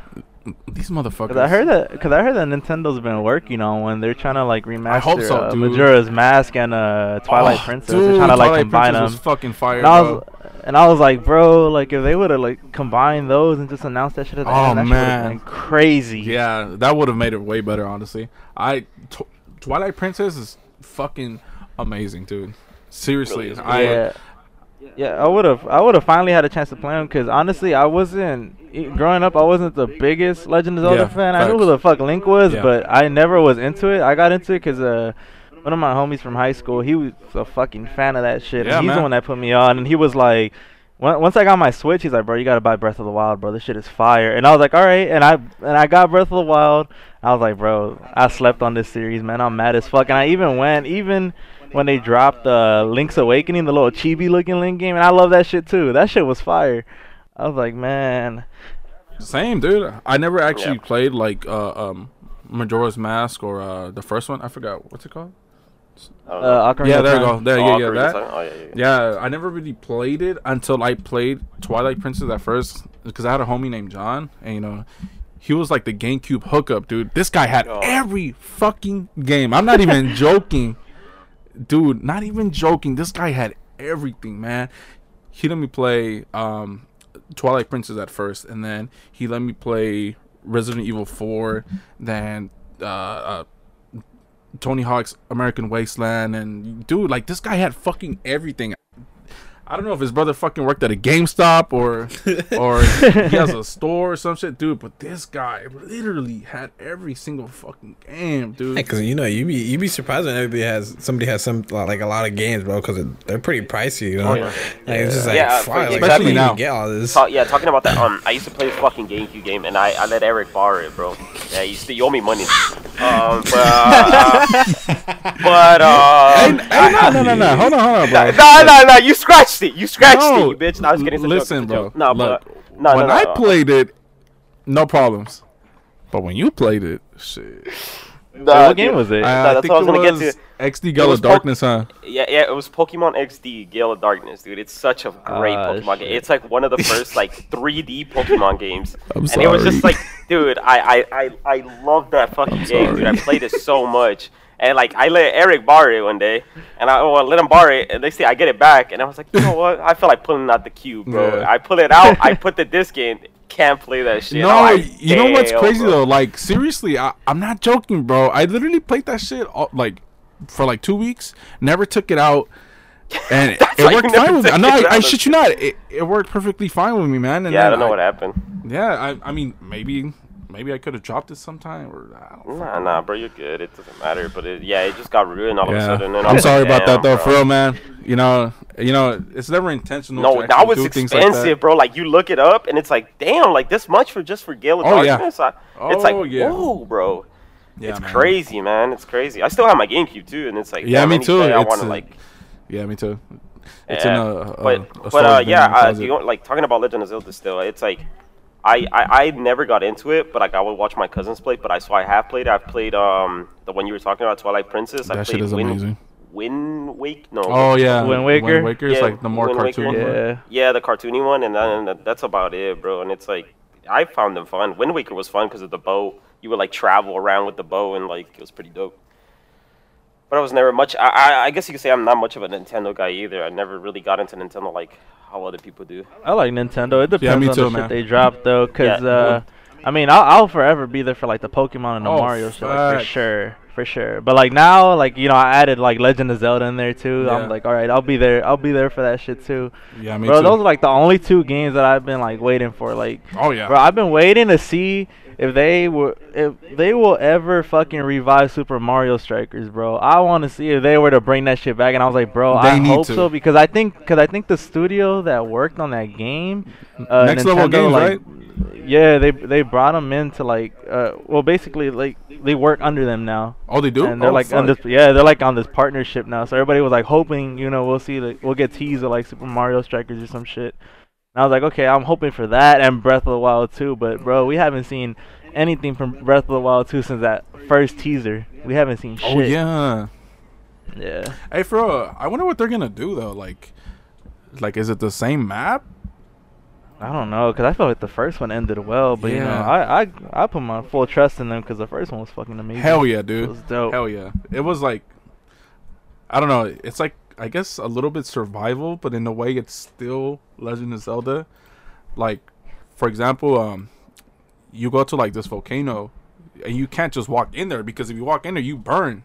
These motherfuckers. Cause I heard that, cause I heard that Nintendo's been working on when they're trying to like remaster hope so, uh. Majora's Mask and uh, Twilight Oh, Princess. Dude, they're trying to like Twilight combine Princess them. Was fucking fire. And I was, and I was like, bro, like if they would have like combined those and just announced that shit at the Oh, end, that would man. have been crazy. Yeah, that would have made it way better, honestly. I Tw- Twilight Princess is fucking amazing, dude. Seriously, Really. I yeah. Yeah, I would have. I would have finally had a chance to play them because honestly, I wasn't e- growing up. I wasn't the biggest Legend of Zelda Yeah, fan. I knew who the fuck Link was, Yeah. but I never was into it. I got into it because uh, one of my homies from high school, he was a fucking fan of that shit. Yeah, and he's man. the one that put me on, and he was like. Once I got my Switch, he's like, "Bro, you gotta buy Breath of the Wild, bro. This shit is fire." And I was like, "All right." And I and I got Breath of the Wild. I was like, "Bro, I slept on this series, man. I'm mad as fuck." And I even went, even when they dropped uh, Link's Awakening, the little chibi looking Link game, and I love that shit too. That shit was fire. I was like, man, same, dude. I never actually Yeah. played like uh, um Majora's Mask or uh the first one. I forgot what's it called. I don't know. uh, Yeah, there you go. There, Oh, yeah, yeah, that. Oh, yeah, yeah, yeah. Yeah, I never really played it until I played Twilight Princess at first because I had a homie named John, and you know, he was like the GameCube hookup, dude. This guy had Oh. every fucking game. I'm not even joking, dude. Not even joking. This guy had everything, man. He let me play um, Twilight Princess at first, and then he let me play Resident Evil 4, then uh, uh, Tony Hawk's American Wasteland, and dude, like this guy had fucking everything. I don't know if his brother fucking worked at a GameStop or or he has a store or some shit, dude. But this guy literally had every single fucking game, dude. Because you know you be you be surprised when everybody has somebody has some like a lot of games, bro. Because they're pretty pricey, you know. Oh, yeah. Like, it's just like, Yeah, fuck, for- like, especially how now. get all this? Ta- yeah, talking about that. Um, I used to play this fucking GameCube game, and I, I let Eric borrow it, bro. Yeah, you still you owe me money. Um, but uh, uh, but uh, Hey, hey, no, no, no, no. Hold on, hold on, bro. no, no, no, you scratched it. You scratched No, it, bitch. No, I was kidding. It's a joke, Listen, bro. joke. No, look, but no, when no, I no. played it, no problems. But when you played it, shit. Nah, what game dude. was it? Uh, Nah, I that's think what I was gonna get to. XD Gala was po- Darkness, huh? Yeah, yeah, it was Pokemon XD Gale of Darkness, dude. It's such a great Ah, Pokemon game. It's like one of the first like 3D Pokemon games. I'm and it was just like, dude, I I I, I love that fucking game, dude. I played it so much. And like I let Eric borrow it one day, and I I let him borrow it, and they say I get it back, and I was like, you know what? I feel like pulling out the cube, bro. Yeah. I pull it out, I put the disc in, can't play that shit. No, like, you know what's crazy bro." though? Like seriously, I, I'm not joking, bro. I literally played that shit all, like for like two weeks. Never took it out, and it, That's it why you worked fine with me. No, I, I shit you not. It, it worked perfectly fine with me, man. And Yeah, I don't know what happened. Yeah, I, I mean, maybe, maybe I could have dropped it sometime, or I don't Nah, nah, bro, you're good. It doesn't matter. But it, yeah, it just got ruined all of a sudden. And I I'm sorry like, about that though, bro." for real, man. You know, you know, it's never intentional. No, to that actually was do things like that. expensive, bro. Like you look it up, and it's like, damn, like this much for just for Gale of Oh, yeah. Darkness. I, it's like, Oh, yeah. whoa, bro. Yeah, it's man. crazy, man. It's crazy. I still have my GameCube too, and it's like Yeah, me too. I want to like. Yeah, me too. It's Yeah, in a, a but a but uh, yeah, uh, you know, like talking about Legend of Zelda still, it's like I, I I never got into it, but like I would watch my cousins play. But I so I have played. I've played um the one you were talking about, Twilight Princess. I that played shit is Wind, amazing. Wind Wake. No. Oh yeah, Wind Waker? Waker is Yeah, like the more Wind cartoon. one. Yeah. Yeah, the cartoony one, and then that's about it, bro. And it's like I found them fun. Wind Waker was fun because of the bow. You would like travel around with the bow, and like it was pretty dope. But I was never much. I, I, I guess you could say I'm not much of a Nintendo guy either. I never really got into Nintendo like how other people do. I like Nintendo. It depends me on too, the man. shit they drop though, cause Yeah. uh, I mean, I'll, I'll forever be there for like the Pokemon and the Oh, Mario shit, like, for sure, for sure. But like now, like you know, I added like Legend of Zelda in there too. Yeah. I'm like, all right, I'll be there. I'll be there for that shit too. Yeah, me bro, too. those are like the only two games that I've been like waiting for. Like, oh yeah. bro, I've been waiting to see if they were if they will ever fucking revive Super Mario Strikers, bro. I want to see if they were to bring that shit back, and I was like, bro, They I hope to. so because I think because I think the studio that worked on that game, uh, Next Level Games, like, right? Yeah, they they brought them in to like, uh, well, basically like they work under them now, Oh, they do. and they're Oh, like on this, yeah, they're like on this partnership now. So everybody was like hoping, you know, we'll see that we'll get teased with like Super Mario Strikers or some shit. And I was like, okay, I'm hoping for that and Breath of the Wild too. But bro, we haven't seen anything from Breath of the Wild 2 since that first teaser. We haven't seen oh, shit. Oh yeah. Yeah. Hey, for real, I wonder what they're gonna do though. Like, like is it the same map? I don't know, cause I felt like the first one ended well, but you know, I I I put my full trust in them, cause the first one was fucking amazing. Hell yeah, dude. It was dope. Hell yeah. It was like, I don't know. It's like I guess a little bit survival, but in a way, it's still Legend of Zelda. Like, for example, um, you go to like this volcano, and you can't just walk in there because if you walk in there, you burn.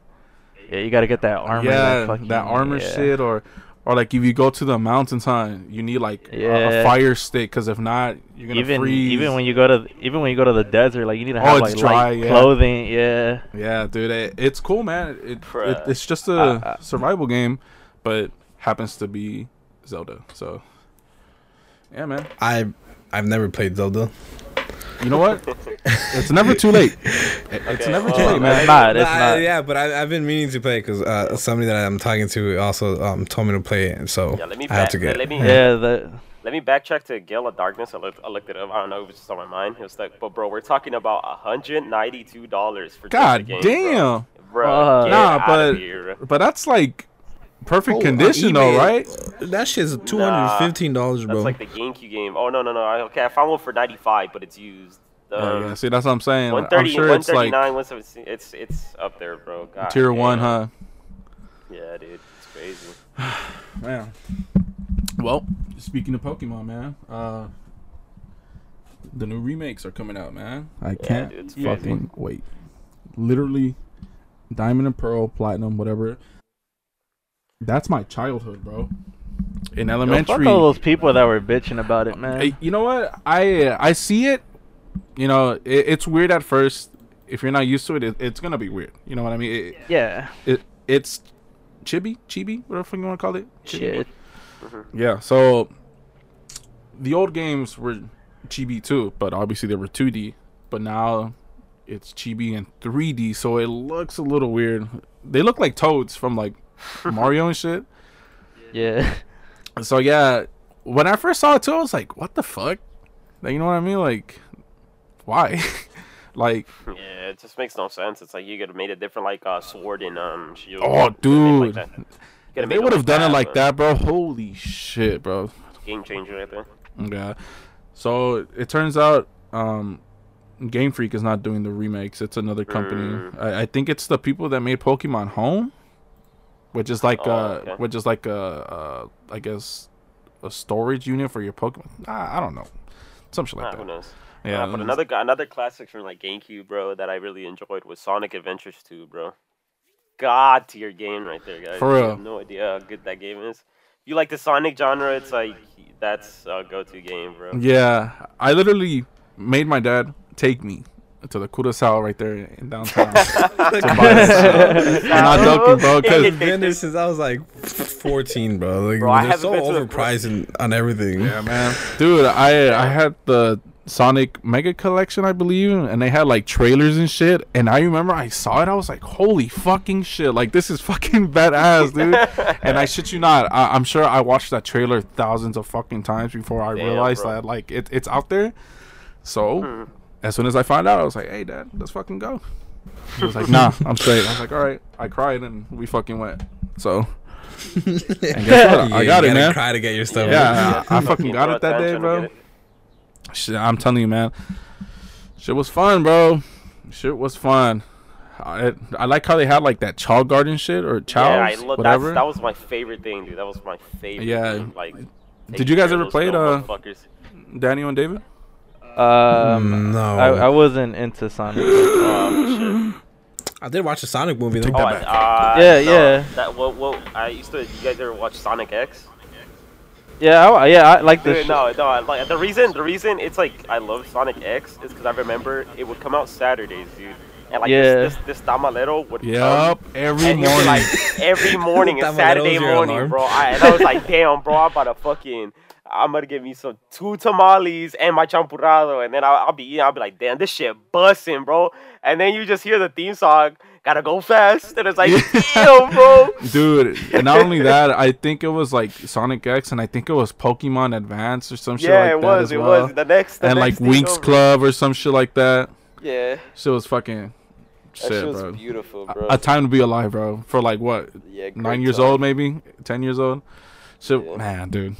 Yeah, you gotta get that armor. yeah, that, fucking, that armor yeah. shit, or or like if you go to the mountainside, you need like a- a, fire stick because if not, you're gonna Even freeze. even when you go to even when you go to the desert, like you need to Oh, have it's like dry, light yeah. clothing. Yeah. Yeah, dude, it, it's cool, man. It, it it's just a uh. survival game, but happens to be Zelda. So, yeah, man. I I've never played Zelda. You know what? it's never too late. It's Okay, never too well, late, man. It's not. It's Nah, not. Yeah, but I, I've been meaning to play because uh, somebody that I'm talking to also um, told me to play it, so Yeah, let me I have back, to get. let me Yeah. The let me backtrack to Gale of Darkness. I looked, I looked it up. I don't know if it's just on my mind. It was like, but bro, we're talking about hundred ninety two dollars for just God the game, damn. bro. bro Uh, get Nah, outta but here. but that's like perfect Oh, condition, though, eBay, right? That shit's two hundred fifteen dollars, bro. That's bro. like the GameCube game. Oh no no no. Okay, I found one for ninety five, but it's used. Oh, Um, yeah, see, that's what I'm saying. I'm 130, sure it's like 139, 117. It's it's up there, bro. God tier one, huh? Yeah, dude, it's crazy. Man. Well, speaking of Pokemon, man, uh, the new remakes are coming out, man. I can't dude, it's crazy. fucking wait. Literally, Diamond and Pearl, Platinum, whatever. That's my childhood, bro. In Yo, fuck elementary, all those people that were bitching about it, man. You know what? I I see it. You know, it, it's weird at first. If you're not used to it, it, it's gonna be weird. You know what I mean? It, yeah. it it's chibi, chibi, whatever the fuck you want to call it. Chibi? Shit. Mm-hmm. Yeah. So the old games were chibi too, but obviously they were 2D. But now it's chibi and 3D, so it looks a little weird. They look like toads from like Mario and shit. Yeah. So yeah, when I first saw it too, I was like, "What the fuck?" Like, you know what I mean? Like, why? like, Yeah, it just makes no sense. It's like you could have made a different like uh, sword and um shield. oh, You it dude, like if they would have done it like but that, bro. Holy shit, bro. Game changer right there. Yeah. So it turns out um Game Freak is not doing the remakes. It's another company. Mm. I, I think it's the people that made Pokemon Home, which is like Oh, uh okay. which is like a uh I guess a storage unit for your Pokemon. I, I don't know. Some shit like Ah, that. who knows? Yeah. But another another classic from like GameCube, bro, that I really enjoyed was Sonic Adventures 2, bro. God tier game right there, guys. For real. have no idea how good that game is. If you like the Sonic genre, it's like that's a go-to game, bro. Yeah, I literally made my dad take me to the Curacao right there in downtown. to buy this, I'm not joking, bro. I've Cause been there since I was like 14, bro. Like, Bro, I they're so been to a- overpriced and, on everything. yeah, man, dude, I I had the Sonic Mega Collection, I believe, and they had like trailers and shit. And I remember I saw it, I was like, "Holy fucking shit! Like this is fucking badass, dude!" and I shit you not, I, I'm sure I watched that trailer thousands of fucking times before I Damn, realized bro. that like it, it's out there. So Hmm. As soon as I found out, I was like, "Hey, dad, let's fucking go." He was like, "Nah, I'm straight." I was like, "All right." I cried and we fucking went. So and guess what? I You got it, gotta man. Cry to get your stuff. Yeah, I, I fucking got it that day, bro. Shit, I'm telling you, man. Shit was fun, bro. Shit was fun. I, I like how they had like that Chao Garden shit or Chao, Yeah, I love whatever. that. That was my favorite thing, dude. That was my favorite. Yeah. thing. Like, Did you guys ever play play uh, Motherfuckers. Daniel and David? Um, No. I, I wasn't into Sonic. I did watch the Sonic movie though. Take Oh, that I- uh, Yeah, no, yeah. That well, well, I used to. You guys ever watch Sonic X? yeah, I, yeah, I like the. Dude, no, no. I Like the reason, the reason it's like I love Sonic X is because I remember it would come out Saturdays, dude. And like Yeah. this, this, this tamalero would Yup, come. every and it would be morning. like every morning, it's Saturday morning, alarm. bro. I, and I was like, damn, bro, I'm about to fucking, I'm gonna get me some two tamales and my champurrado, and then I'll, I'll be eating. I'll be like, damn, this shit busting, bro. And then you just hear the theme song, gotta go fast, and it's like, damn, bro. Dude, and not only that, I think it was like Sonic X, and I think it was Pokemon Advance or some shit like that. Yeah, like it that was, as it was the next, the and like next thing Winx over. Club or some shit like that. Yeah, Shit was fucking that shit, shit was bro. beautiful, A- bro. A time to be alive, bro. For like what, yeah, nine years time. old, maybe ten years old. So Yeah. man, dude,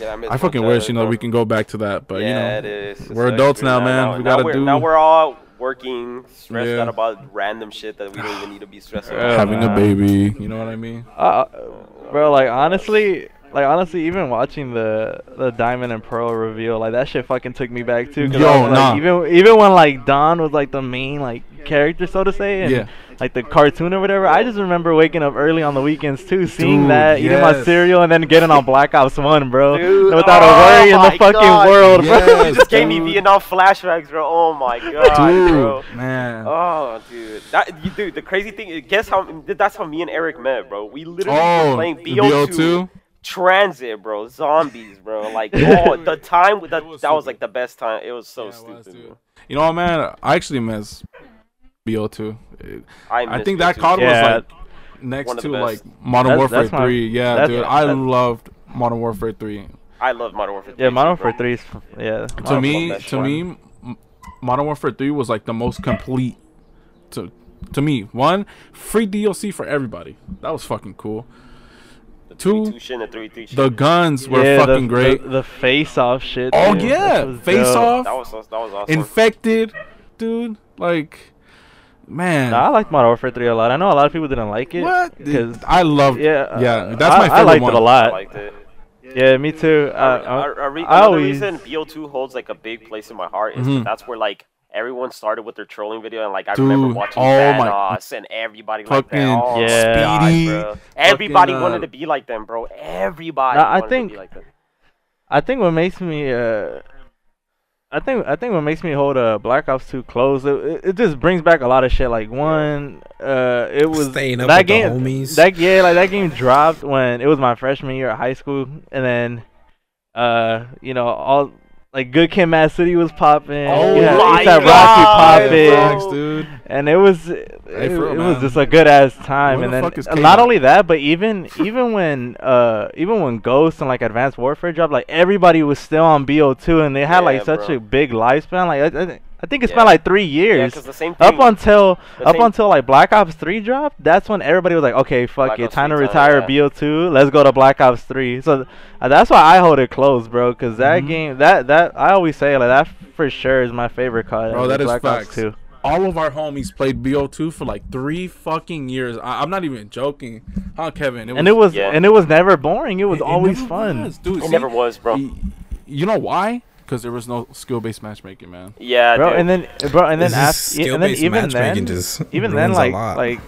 Yeah, miss I fucking wish you know we can go back to that, but yeah, you know, it is. It's we're like, adults dude, now, man. We gotta we're, do- Now we're all working, stressed Yeah. out about random shit that we don't even need to be stressed Yeah. about. having a baby. You know what I mean? Uh, bro, like honestly, like honestly, even watching the the Diamond and Pearl reveal, like that shit fucking took me back too. 'cause I Yo, was, nah. even even when like Dawn was like the main like character, so to say, and Yeah. like the cartoon or whatever. I just remember waking up early on the weekends too, seeing Dude, that, eating my cereal, and then getting on Black Ops One, bro, Dude, without oh a worry in the fucking God. world, bro. Yes, You just gave me dude. Vietnam flashbacks, bro. Oh my god, Dude, bro. man. Oh, dude. That, you, dude, the crazy thing, guess how, that's how me and Eric met, bro. We literally Oh, were playing the BO2, BO2? Transit, bro. Zombies, bro. Like, oh, the time, that, was that was like the best time. It was so Yeah, stupid, was, You know what, man? I actually miss BO2. It- I, I think that BO2. COD Yeah. was like next to the like. Modern That's- Warfare that's my- 3. Yeah, that's- dude, I loved Modern Warfare 3. I love Modern Warfare 3. Yeah, Modern too. Warfare Three is yeah. to me, to fun. me, Modern Warfare 3 was like the most complete. To to me, one free DLC for everybody. That was fucking cool. The Two, 3-2 shit and the 3-3 shit. The guns were yeah, fucking the, great. The, the face off shit. oh dude. Yeah, face dope. off, That was, that was awesome. infected, dude. Like, man, Nah, I liked Modern Warfare 3 a lot. I know a lot of people didn't like it. what? Because I loved. yeah, yeah, uh, that's I, my favorite I liked one. it a lot. liked it. Yeah, me too. Uh, a re- I another always reason BO2 holds like a big place in my heart is Mhm. that that's where like everyone started with their trolling video and like I Dude, remember watching oh my- Thanos and everybody like that. Fucking Oh, Yeah. God, Speedy, bro. Everybody fucking, wanted uh, to be like them, bro. Everybody Nah, I think- to be like them. I think what makes me uh I think I think what makes me hold uh, Black Ops 2 close it, it, just brings back a lot of shit like one uh it was Staying up that with the game homies. that yeah like that game dropped when it was my freshman year at high school and then uh you know all like Good Kid, Mad City was popping. Oh had, my you had God, Rocky popping, dude. and it was it, Hey, real, it was just a good ass time. And the then not only that, but even even when uh even when Ghost and like Advanced Warfare dropped, like everybody was still on BO2, and they had like such bro. a big lifespan. Like I, I, I think it Yeah. been like three years. because the same thing. up until the up same- until like Black Ops 3 dropped, that's when everybody was like, okay, fuck Black it, Ops time to 3 time, retire yeah. BO2. Let's go to Black Ops 3. So uh, that's why I hold it close, bro, because that Mhm. game, that that I always say like that for sure is my favorite COD. Bro, ever, that is Black Ops facts. 2. All of our homies played BO2 for like three fucking years. I, I'm not even joking, huh, Kevin? and it was Yeah. and it was never boring. It was it- it always never fun. was, dude. it see, never was, bro. You know why? Because there was no skill-based matchmaking, man. Yeah, bro, dude. and then bro, and then after, and then even then, just even then, like like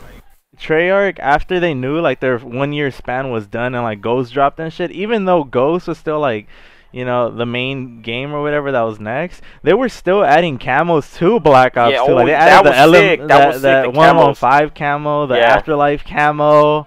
Treyarch after they knew like their one year span was done and like Ghost dropped and shit. Even though Ghost was still like you know the main game or whatever that was next, they were still adding camos to Black Ops Yeah, 2. oh, Like they that added the was ele- sick. That that, was sick, that the one-on-five camo, the Yeah. afterlife camo,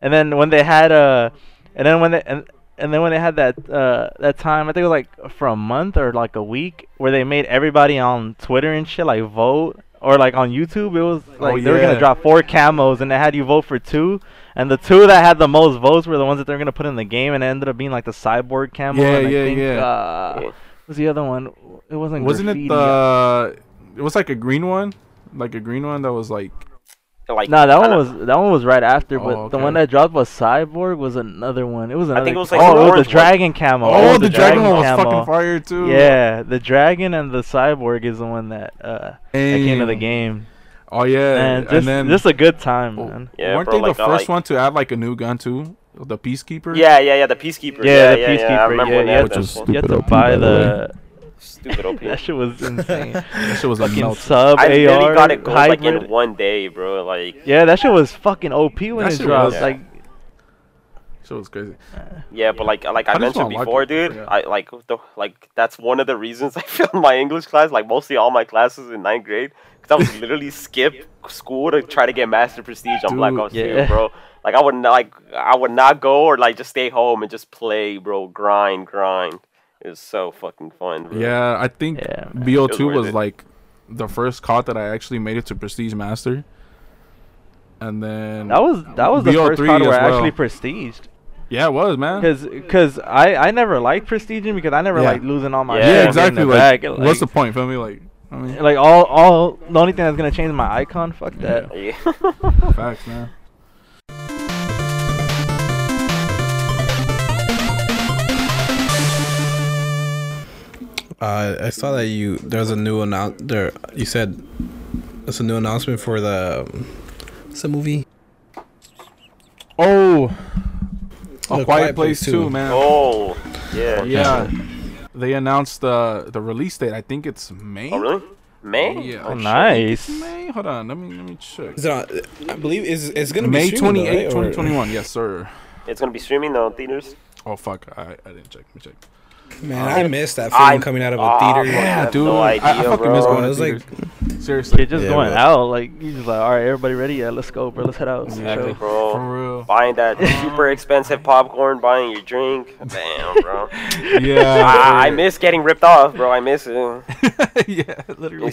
and then when they had uh, and then when they and and then when they had that uh that time, I think it was like for a month or like a week, where they made everybody on Twitter and shit like vote. Or like on YouTube, it was like they were gonna drop four camos, and they had you vote for two, and the two that had the most votes were the ones that they're gonna put in the game, and it ended up being like the cyborg camo. Yeah, and I yeah, think, yeah. Uh, what was the other one? It wasn't. Wasn't graffiti. it the? It was like a green one, like a green one that was like. Like No, that one kinda- was that one was right after, but Oh, the one that dropped was Cyborg was another one. It was another. I think it was, like, oh, the it was the dragon camo. Oh, it the, dragon one was camo. fucking fire too. Yeah, the dragon and the cyborg is the one that uh that came to the game. Oh yeah, Man, just and then just a good time, oh, man. Yeah, weren't bro, they like, the I first like- one to add like a new gun too? The peacekeeper. Yeah, yeah, yeah. The peacekeeper. Yeah, Yeah, the yeah, yeah. I Peacekeeper, remember yeah, when yeah. had Which was shit. You have to Stupid buy by the the. Stupid OP. that shit was insane. that shit was a fucking melt. sub I AR literally got it gold like in one day, bro. Like, Yeah, that shit was fucking OP when That it dropped. was. Like, Shit was crazy. yeah, but like, like I I mentioned don't like before, it, dude. yeah. I like the like that's one of the reasons I failed my English class. Like mostly all my classes in ninth grade, because I was literally skip school to try to get master prestige on Black Dude, Ops 2, yeah. bro. Like I would not like I would not go or like just stay home and just play, bro. Grind, grind. It was so fucking fun. Bro. Yeah, I think yeah, BO2 was was like the first COD that I actually made it to Prestige Master. And then that was that was the BO3 first card where as I well. actually prestiged. yeah, it was man. Cause, cause I, I never liked prestiging because I never Yeah. liked losing all my Yeah, Yeah, and getting exactly. it Like, what's the point? Feel me? Like, I mean, like all all the only thing that's gonna change my icon? Fuck that. Yeah. facts, man. Uh, I saw that you there's a new announce there. You said there's a new announcement for the. Um, what's the movie? Oh, a The Quiet, Place too, man. oh, yeah. yeah, they announced the the release date. I think it's May. Oh, really? May? Yeah. Oh, shit. nice. May. Hold on. Let me let me check. Is it on, I believe is it's gonna May be May streaming, eighth, though, right? twenty Or- twenty one. Yes, sir. It's gonna be streaming though, theaters. Oh fuck, I I didn't check. Let me check. Man, I missed that I- feeling coming out of a Ah, theater. man. Yeah, have dude. no I, I idea, fucking miss bro. going It to was like- Seriously. You're just Yeah, going but- out like you just like all right, everybody ready? Yeah, let's go, bro. Let's head out. Exactly, bro. For real. Buying that super expensive popcorn, buying your drink. Damn, bro. Yeah. I, I miss getting ripped off, bro. I miss it. yeah, literally.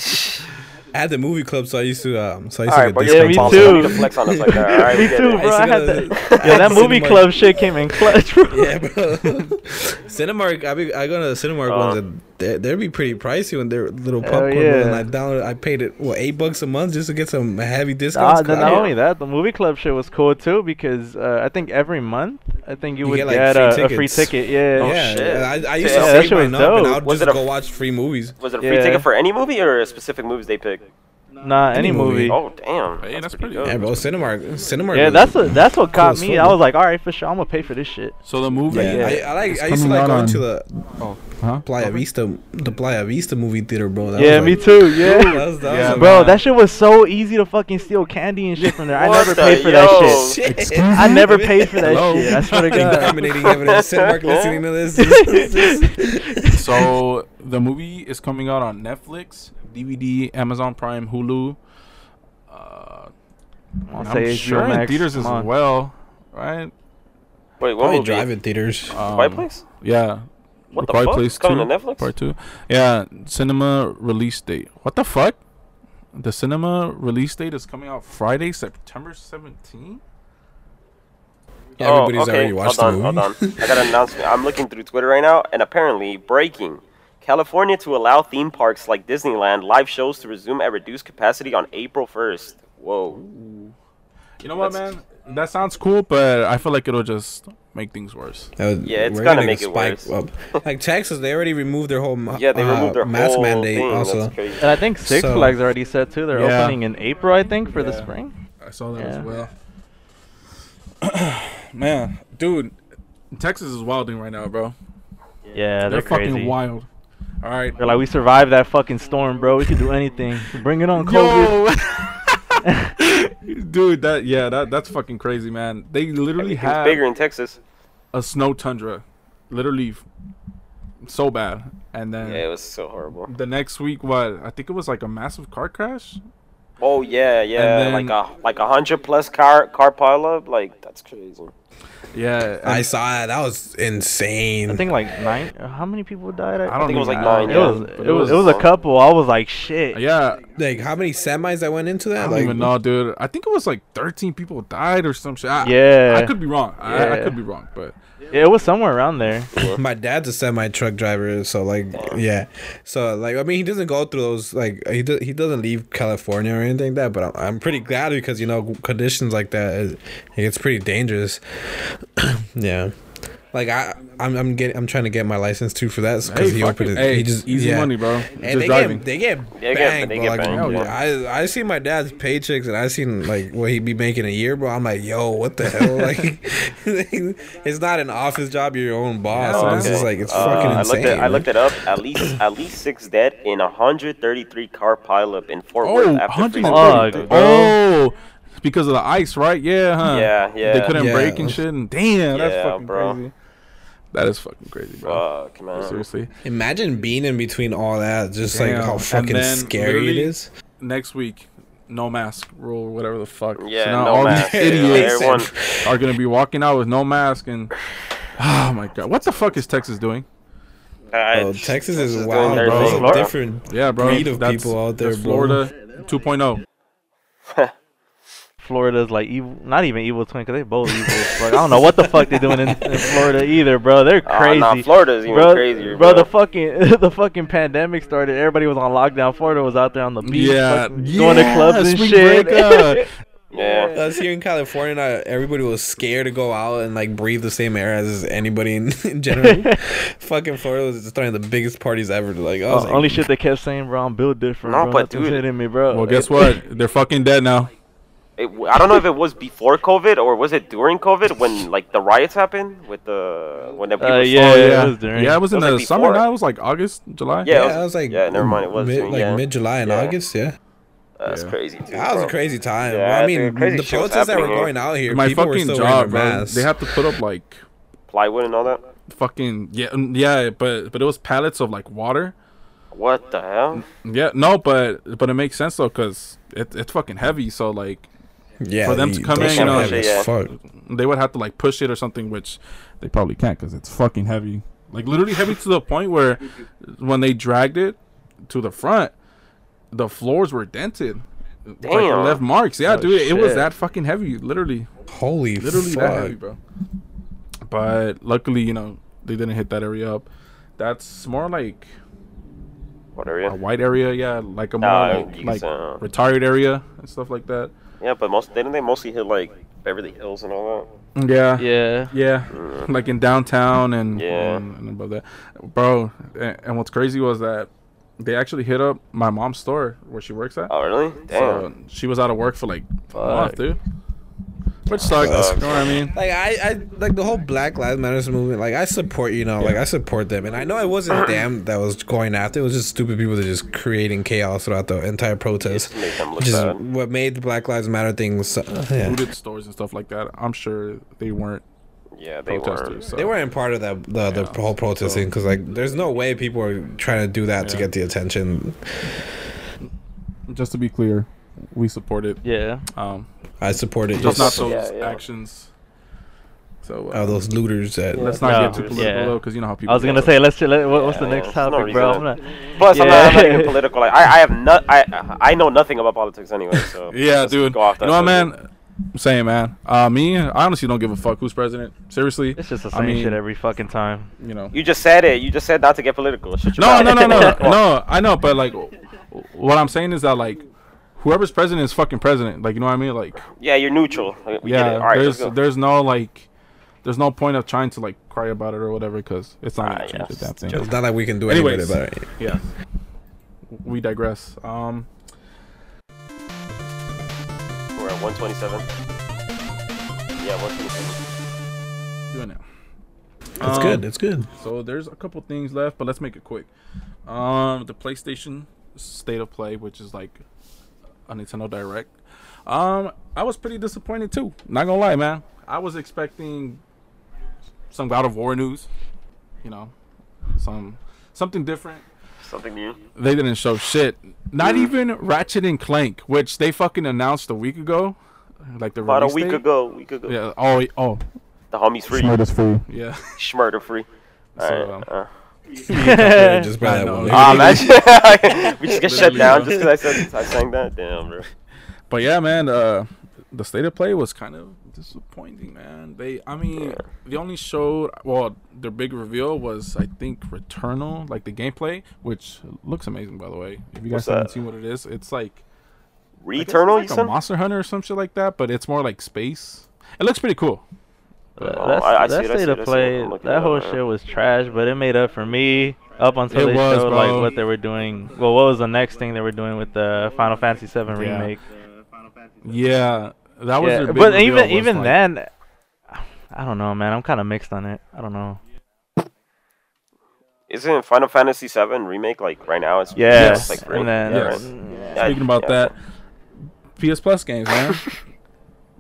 I had the movie club, so I used to um, so I used Alright, to but get yeah, discount me too. Don't to flex on us like that. All right, we Me too, bro. I I had to that. go to- Yeah, that Cinema- movie club shit came in clutch, bro. Yeah, bro. Cinemark, I be, I go to the Cinemark Uh. ones, and they they'd be pretty pricey when they're little popcorn. bro, yeah. And I downloaded, I paid it what eight bucks a month just to get some heavy Nah, discounts. not, not only that, the movie club shit was cool too because uh, I think every month I think you, You would get, get, free a, a free ticket. Yeah. Oh, yeah, shit. I, I used Yeah, to save shit was mine up, and. I would Was just it a- go watch free movies. Was it a free Yeah. ticket for any movie or specific movies they picked? Nah, any, Any movie. movie. Oh, damn. Hey, that's pretty good. Yeah, bro, Cinemark, Cinemark. Yeah, was- that's what that's what caught me. I was like, all right, for sure, I'm gonna pay for this shit. So the movie. Yeah, Yeah. I, I like. It's I used to coming like out going on- to the Oh, huh? Playa Vista, the Playa Vista movie theater, bro. That yeah, was me like- too. Yeah. That was, that Yeah, was Bro, man. that shit was so easy to fucking steal candy and shit from there. I never paid for yo. that shit. I never paid for that Hello? shit. I swear to God. incriminating evidence. Cinemark listening to this. so the movie is coming out on Netflix, DVD, Amazon Prime, Hulu. Uh, I'll I'm HBO sure in Max, theaters as on. well, right? Wait, what Probably drive-in theaters. Um, Quiet Place? Yeah. What the Quiet fuck? Place Coming 2, to Netflix? Part two. Yeah, cinema release date. What the fuck? The cinema release date is coming out Friday, September 17th. Yeah, everybody's oh, okay. already watched hold the on, movie. Hold on, I got an announcement. I'm looking through Twitter right now, and apparently, breaking. California to allow theme parks like Disneyland live shows to resume at reduced capacity on April 1st. Whoa. You know what, That's- man? That sounds cool, but I feel like it'll just make things worse. That was- Yeah, it's we're gonna get make it spike worse. up. Like Texas, they already removed their whole Yeah, they uh, removed their mask whole mandate thing. also. And I think Six So- Flags already said too. They're Yeah. opening in April, I think, for the spring. I saw that Yeah. as well. man, dude, Texas is wilding right now, bro. Yeah, They're, they're, fucking wild. All right. They're like, we survived that fucking storm, bro. We could do anything. Bring it on, COVID. Yo! dude, that yeah, that that's fucking crazy, man. They literally Everything's have bigger in Texas. a snow tundra, literally f- so bad, and then Yeah, it was so horrible. the next week, what I think it was like a massive car crash. Oh yeah, yeah, then- like a like a hundred plus car car pileup. Like that's crazy. Yeah, I saw that. That was insane. I think like nine. How many people died? I don't think it was like I nine, It know, was but it was it was a couple. I was like shit. Yeah, like how many semis that went into that? I don't Like even know, dude. I think it was like 13 people died or some shit. I, Yeah. I could be wrong. I, I could be wrong, but It was somewhere around there. my dad's a semi truck driver, so like yeah, so like I mean he doesn't go through those like he do, he doesn't leave California or anything like that. But I'm, I'm pretty glad because you know conditions like that it, it gets pretty dangerous. yeah. Like I, I'm, I'm getting, I'm trying to get my license too for that because hey, he opened it. it. Hey, he just easy yeah. money, bro. And Just they driving. get they get They get- banged, they bro. get Like, banged, yeah. I I see my dad's paychecks and I seen like what he'd be making a year, bro. I'm like, yo, what the hell? like, it's not an office job. You're your own boss. Yeah, and it's just like it's Uh, fucking I insane. looked it. I looked it up. At least at least six dead in a 133 car pileup in Fort Oh, Worth after 130. freezing. Fuck, Dude. bro. Oh, because of the ice, right? Yeah, huh? Yeah, yeah. They couldn't Yeah. break and shit. And damn, that's fucking bro. crazy. That is fucking crazy, bro. Fuck, man. Seriously. Imagine being in between all that, just Damn. like how fucking then scary it is. Next week, no mask rule, whatever the fuck. Yeah, so now no all mask. these idiots everyone- are gonna be walking out with no mask and. Oh my god, what the fuck is Texas doing? Uh, Oh, Texas is doing wild, bro. It's a different Yeah, bro. breed of that's- people out there, that's bro. Florida oh. 2.0. Florida's like evil, not even evil twin, cause they both evil. as fuck. I don't know what the fuck they're doing in, in Florida either, bro. They're Uh, crazy. nah, Florida's even bro, crazier, bro. bro. The fucking the fucking pandemic started. Everybody was on lockdown. Florida was out there on the beach, Yeah, fucking going to clubs and spring shit. break, uh, Yeah. Us here in California, not everybody was scared to go out and like breathe the same air as anybody in, in general. Fucking Florida was just throwing the biggest parties ever. Like, I was Uh, like, only shit they kept saying, bro. I'm built different. No, bro. but Nothing's dude- hitting me, bro. well, guess what? They're fucking dead now. It, I don't know if it was before COVID or was it during COVID when like the riots happened with the when the people Uh, saw- yeah, oh, it yeah. was during- yeah, it was in It was, the like, summer. before. Now it was like August, July. Yeah, it yeah, was- I was like, yeah, never mind, it was mid, soon, like yeah. mid July and Yeah. August. Yeah, That's Yeah. crazy too. that was bro. a crazy time. Yeah, Well, I mean, the protests that were happening going out here, My people were fucking still job, wearing bro. masks. They have to put up like Plywood and all that. fucking yeah, mm, yeah, but but it was pallets of like water. What the hell? Yeah, no, but but it makes sense though, cause it, it's fucking heavy. So like yeah, for them to come in, you are know, heavy yeah. they would have to like push it or something, which they probably can't, cause it's fucking heavy. Like literally heavy to the point where when they dragged it to the front, the floors were dented. Like it left marks. Yeah, Oh, dude, it was that fucking heavy. Literally, Holy literally fuck. that heavy, bro. But luckily, you know, they didn't hit that area up. That's more like What area? a white area, yeah, like a more Nah, like, you like uh, retired area and stuff like that. Yeah, but most didn't they mostly hit like Beverly Hills and all that? Yeah, yeah. yeah, Mm. like in downtown and Yeah. and, and above that, bro. And, and what's crazy was that they actually hit up my mom's store where she works at. Oh really? Damn. So she was out of work for like a month, Fuck. dude. Which sucks. Sucks. You know what I mean? Like I, I like the whole Black Lives Matter movement. Like I support, you know, like I support them, and I know it wasn't them that was going after. It was just stupid people that just creating chaos throughout the entire protest. Just to make them look Which is what made the Black Lives Matter thing. So, uh, yeah. Looted stores and stuff like that. I'm sure they weren't Yeah, they protesters. were. So. They weren't part of that the, the Yeah, whole protesting because like there's no way people are trying to do that to get the attention. Just to be clear, we support it. Yeah. Um, I support it. just Just, not those Yeah, yeah. actions. So uh, uh, those looters that. let's not No, get too political yeah. though, because you know how people. I was gonna go. say, let's. Let, what, what's the next there's no topic, bro? I'm not, Plus, I'm, not, I'm not even political. Like, I, I have not. I I know nothing about politics anyway. So Yeah, dude. Go off You know what, subject. man? I'm saying, man. Uh, me, I honestly don't give a fuck who's president. Seriously. it's just the I same mean, shit every fucking time. You know. You just said it. You just said not to get political. Shut your No, no, no, no, no. I know, but like, what I'm saying is that like, whoever's president is fucking president. Like, you know what I mean? Like, Yeah, you're neutral. We get it. yeah. All right, there's there's no like, there's no point of trying to like cry about it or whatever because it's not Ah, gonna change yes. the thing. It's not like we can do anything Anyways. about it. Yeah. We digress. Um, We're at 127. Yeah, 127. doing it. It's Um, good. It's good. So there's a couple things left, but let's make it quick. Um, the PlayStation State of Play, which is like a Nintendo Direct. Um, I was pretty disappointed too. Not gonna lie, man. I was expecting some God of War news. You know, some something different. Something new. They didn't show shit. Not even Ratchet and Clank, which they fucking announced a week ago, like the About a week date. ago. Week ago. Yeah. Oh. Oh. The homies free. Smart free. Yeah. Schmurder free. So, Alright, um, uh. just buy that one. Ah, imagine we just get shut down just because I said I sang that. Damn, bro. But yeah, man, uh, the state of play was kind of disappointing, man. They, I mean, they only showed well, their big reveal was I think Returnal, like the gameplay, which looks amazing by the way. If you guys What's haven't that? seen what it is, it's like I it's Returnal, like you a said? Monster Hunter or some shit like that, but it's more like space. It looks pretty cool. That, Oh, that's, I- I that state of it, I see it. play, that whole it, shit was trash, but it made up for me up until It they was, showed bro. like what they were doing. Well, what was the next thing they were doing with the Final Fantasy VII Yeah. remake? Yeah, that was Yeah, their big but even was, even like- then, I don't know, man. I'm kind of mixed on it. I don't know. Isn't Final Fantasy VII remake like right now? It's Yeah, it's like and then yeah, Yes. right? yeah, Speaking about yeah. that, PS Plus games, man.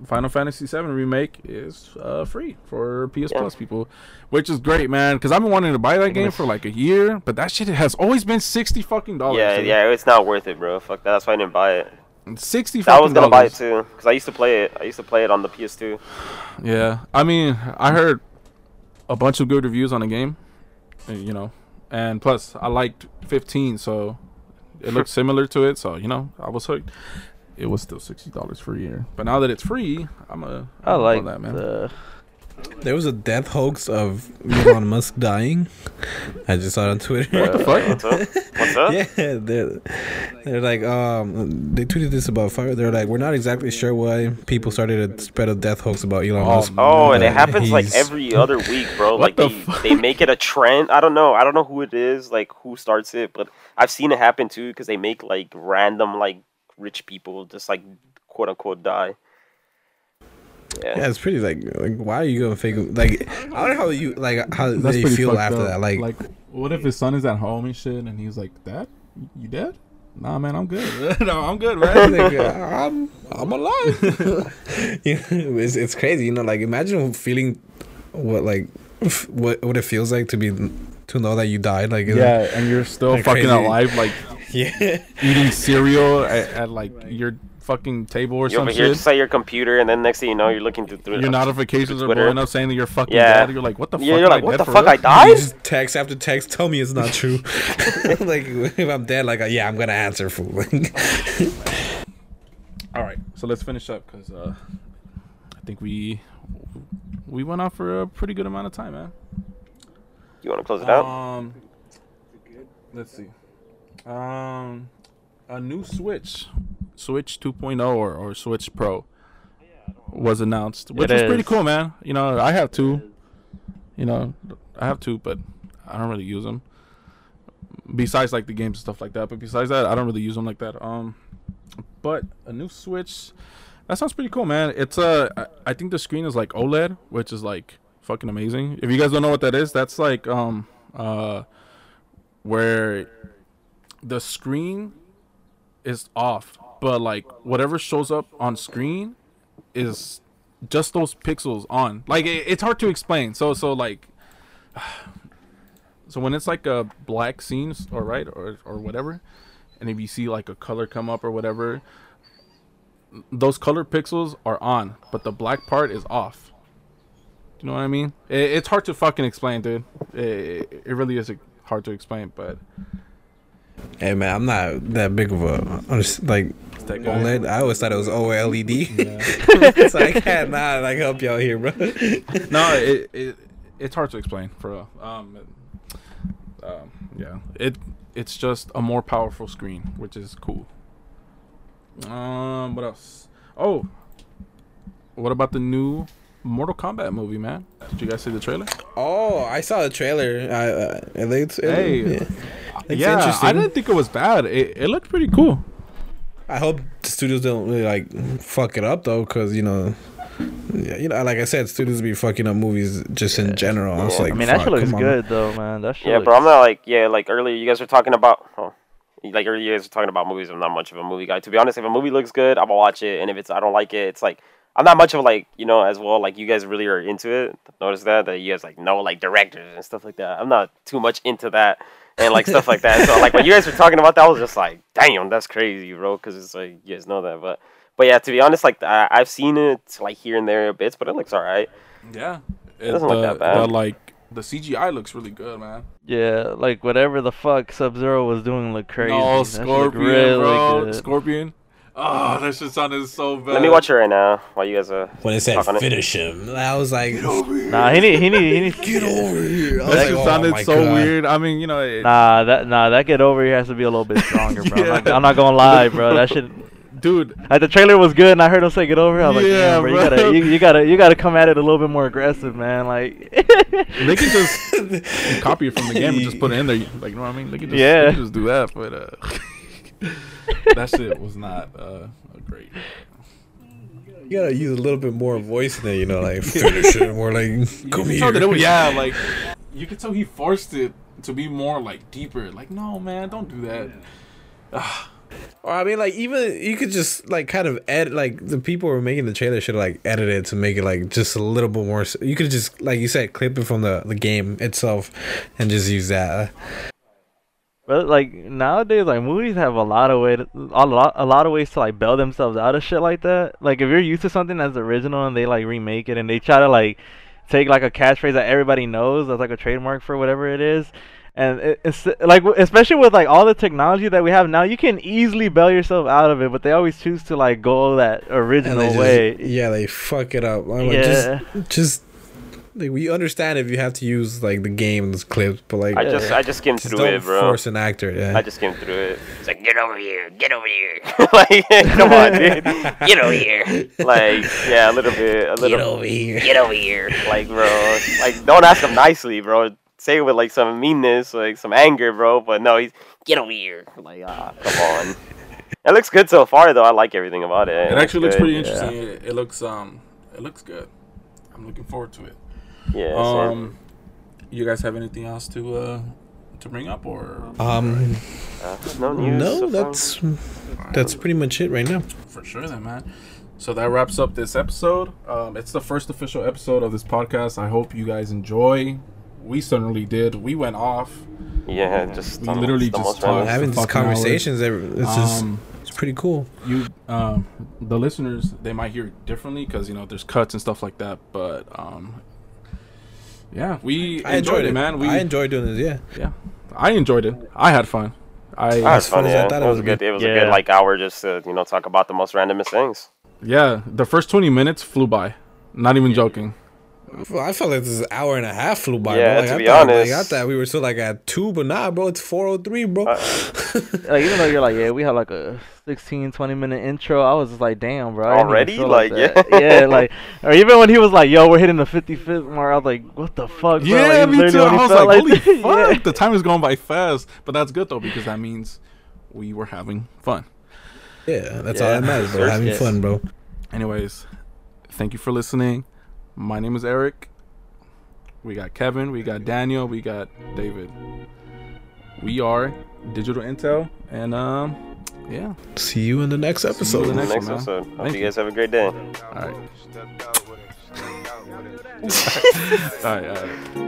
Final Fantasy VII remake is uh, free for PS Yeah. Plus people, which is great, man. Because I've been wanting to buy that game for like a year, but that shit has always been sixty fucking dollars. yeah, dude. yeah, it's not worth it, bro. Fuck that. That's why I didn't buy it. sixty. I was gonna buy it too because I used to play it. I used to play it on the PS2. Yeah, I mean, I heard a bunch of good reviews on the game, uh, you know, and plus I liked 15, so it looked similar to it. So you know, I was hooked. It was still sixty dollars for a year, but now that it's free, I'm a. I I'm like that man. the There was a death hoax of Elon Musk dying. I just saw it on Twitter. What the fuck? What's up? What's up? Yeah, they're, they're like, um, they tweeted this about fire. They're like, we're not exactly sure why people started to spread a death hoax about Elon Oh, Musk. Oh, and it happens like every other week, bro. What like the they, fuck? they make it a trend. I don't know. I don't know who it is, like who starts it, but I've seen it happen too because they make like random like rich people just like quote unquote die. Yeah. Yeah, it's pretty like, like why are you gonna fake like I don't know how you like how That's they pretty feel after up. that like, like, what if his son is at home and shit, and he's like, "Dad, you dead?" Nah, man, I'm good. no, I'm good, man. like, uh, I'm I'm alive. you know, it's it's crazy, you know. Like imagine feeling what like f- what what it feels like to be to know that you died. Like yeah, and you're still Like fucking crazy. alive, like yeah. eating cereal at, at like your fucking table or You're over some here shit. just at your computer, and then next thing you know, you're looking through. through Your notifications are Twitter. blowing up saying that you're fucking Yeah. dead. You're like, what the Yeah, fuck? you're like, I what the fuck? real?" I You died. just text after text, tell me it's not true. like if I'm dead, like yeah, I'm gonna answer fool. Like, All right, so let's finish up because uh, I think we we went on for a pretty good amount of time, man. You want to close it out? Um, let's see. Um, a new Switch, Switch 2.0 or, or Switch Pro, was announced, which It is pretty cool, man. You know, I have two. You know, I have two, but I don't really use them. Besides like the games and stuff like that, but besides that, I don't really use them like that. Um, but a new Switch, that sounds pretty cool, man. It's uh, I- I think the screen is like OLED, which is like fucking amazing. If you guys don't know what that is, that's like um uh where the screen is off, but like whatever shows up on screen is just those pixels on. Like it, it's hard to explain. So so like so when it's like a black scene or right or or whatever, and if you see like a color come up or whatever, those color pixels are on, but the black part is off. Do you know what I mean? It, it's hard to fucking explain, dude. It, it really is hard to explain, but hey man, I'm not that big of a unders- like. OLED. I always thought it was OLED. so I cannot like help y'all here, bro. no, it, it it's hard to explain for real. Um, um, yeah, it it's just a more powerful screen, which is cool. Um, what else? Oh, what about the new Mortal Kombat movie, man? Did you guys see the trailer? Oh, I saw the trailer. I, uh, it looks, it, Hey. yeah. It's yeah, interesting. I didn't think it was bad. It, it looked pretty cool. I hope the studios don't really like fuck it up though, because you know, yeah, you know, like I said, studios be fucking up movies just in general. I was like, I mean, that shit looks come on. good though, man. That shit Yeah, looks- bro. I'm not like yeah, like earlier you guys were talking about. Oh, like earlier you guys were talking about movies. I'm not much of a movie guy. To be honest, if a movie looks good, I'm gonna watch it, and if it's I don't like it, it's like I'm not much of like you know as well. Like you guys really are into it. Notice that that you guys like know like directors and stuff like that. I'm not too much into that and like stuff like that. So like when you guys were talking about that, I was just like, damn, that's crazy, bro. Because it's like you guys know that, but. But yeah, to be honest, like I, I've seen it like here and there bits, but it looks alright. Yeah, It doesn't look the, that bad. the, like the CGI looks really good, man. Yeah, like whatever the fuck Sub Zero was doing looked crazy. No, That shit looked Scorpion, really bro. good. Scorpion. Oh, that shit sounded so bad. Let me watch it right now while you guys are. When it said Talk on it. finish him, I was like, Nah, he need he need he needs get over here. I That was like, shit oh sounded my so God. weird. I mean, you know, it, Nah, that nah that get over here has to be a little bit stronger, bro. I'm, not, I'm not gonna lie, bro. That shit. dude. Like the trailer was good, and I heard him say "get over." Here. I was like, Yeah, "Damn, bro, you gotta, you, you gotta, you gotta come at it a little bit more aggressive, man." Like, They can just copy it from the game and just put it in there. Like, you know what I mean? They can just, Yeah. they can just do that. But uh, that shit was not uh, a great. You gotta use a little bit more voice in there, you know, like finish him or like come here. was, yeah, like you could tell he forced it to be more like deeper. Like, no, man, don't do that. Or I mean, like even you could just like kind of edit. Like the people who were making the trailer should like edit it to make it like just a little bit more. You could just like you said, clip it from the the game itself, and just use that. But like nowadays, like movies have a lot of way, to, a lot, a lot of ways to like bail themselves out of shit like that. Like if you're used to something that's original and they like remake it and they try to like take like a catchphrase that everybody knows that's like a trademark for whatever it is. And it, it's like, especially with like all the technology that we have now, you can easily bail yourself out of it. But they always choose to like go that original just, way. yeah, they fuck it up. I'm like, Yeah. just, just like we understand if you have to use like the game's clips, but like I just I just skimmed just through don't it, bro. force an actor. Yeah, I just skimmed through it. It's like get over here, get over here. like come on, dude, get over here. Like yeah, a little bit, a little. Get over here. Get over here, like bro. Like don't ask him nicely, bro. Say it with like some meanness, like some anger, bro. But no, he's get over here. Like ah, come on. It looks good so far, though. I like everything about it. It actually looks good. pretty interesting. It, it looks um, it looks good. I'm looking forward to it. Yeah. same. Um, you guys have anything else to uh to bring up or Um, Uh, no news. no, so far. that's that's pretty much it right now. for sure then, man. So that wraps up this episode. Um, it's the first official episode of this podcast. I hope you guys enjoy. We certainly did. We went off. yeah. Just we literally just talked. Having these conversations, every- it's just Um, it's pretty cool. you um the listeners they might hear it differently because you know there's cuts and stuff like that but um yeah we I enjoyed it, man. We I enjoyed doing this. Yeah, yeah. I enjoyed it. I had fun. I Ah, it's As fun fun, as I yeah. thought It it was would good. It was a good like hour just to you know talk about the most randomest things. yeah the first 20 minutes flew by. Not even joking. Well, I felt like this hour and a half flew by. Yeah, bro. Like, to I be thought, honest. like, I thought we were still like at two, but nah, bro, it's four oh three, bro. Uh, Like even though you're like, yeah, we had like a 16, 20 minute intro, I was just like, damn, bro. I didn't even Already? feel Like, yeah. yeah, like, or even when he was like, yo, we're hitting the 55th mark, I was like, what the fuck, bro? yeah Like, me too i was felt like holy fuck Yeah. the time is going by fast but that's good though because that means we were having fun yeah, that's Yeah. all that matters, bro. We're having Yes. fun, bro. anyways thank you for listening my name is eric we got kevin we got daniel we got david we are digital intel and um yeah See you in the next episode. See you episode. in the next next episode. Hope Thank you you. guys have a great day. all right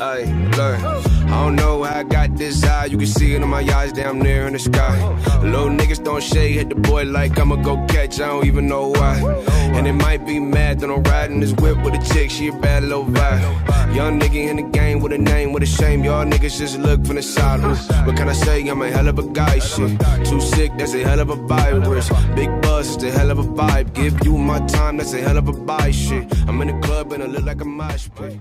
Ay, look, I don't know how I got this high. You can see it in my eyes down there in the sky. Little niggas don't shade, hit the boy like I'ma go catch. I don't even know why. And it might be mad that I'm riding this whip with a chick. She a bad little vibe. Young nigga in the game with a name, with a shame. Y'all niggas just look from the side. What can I say? I'm a hell of a guy. Shit, too sick. That's a hell of a virus. Big buzz, it's a hell of a vibe. Give you my time. That's a hell of a buy. Shit, I'm in the club and I look like a mosh pit.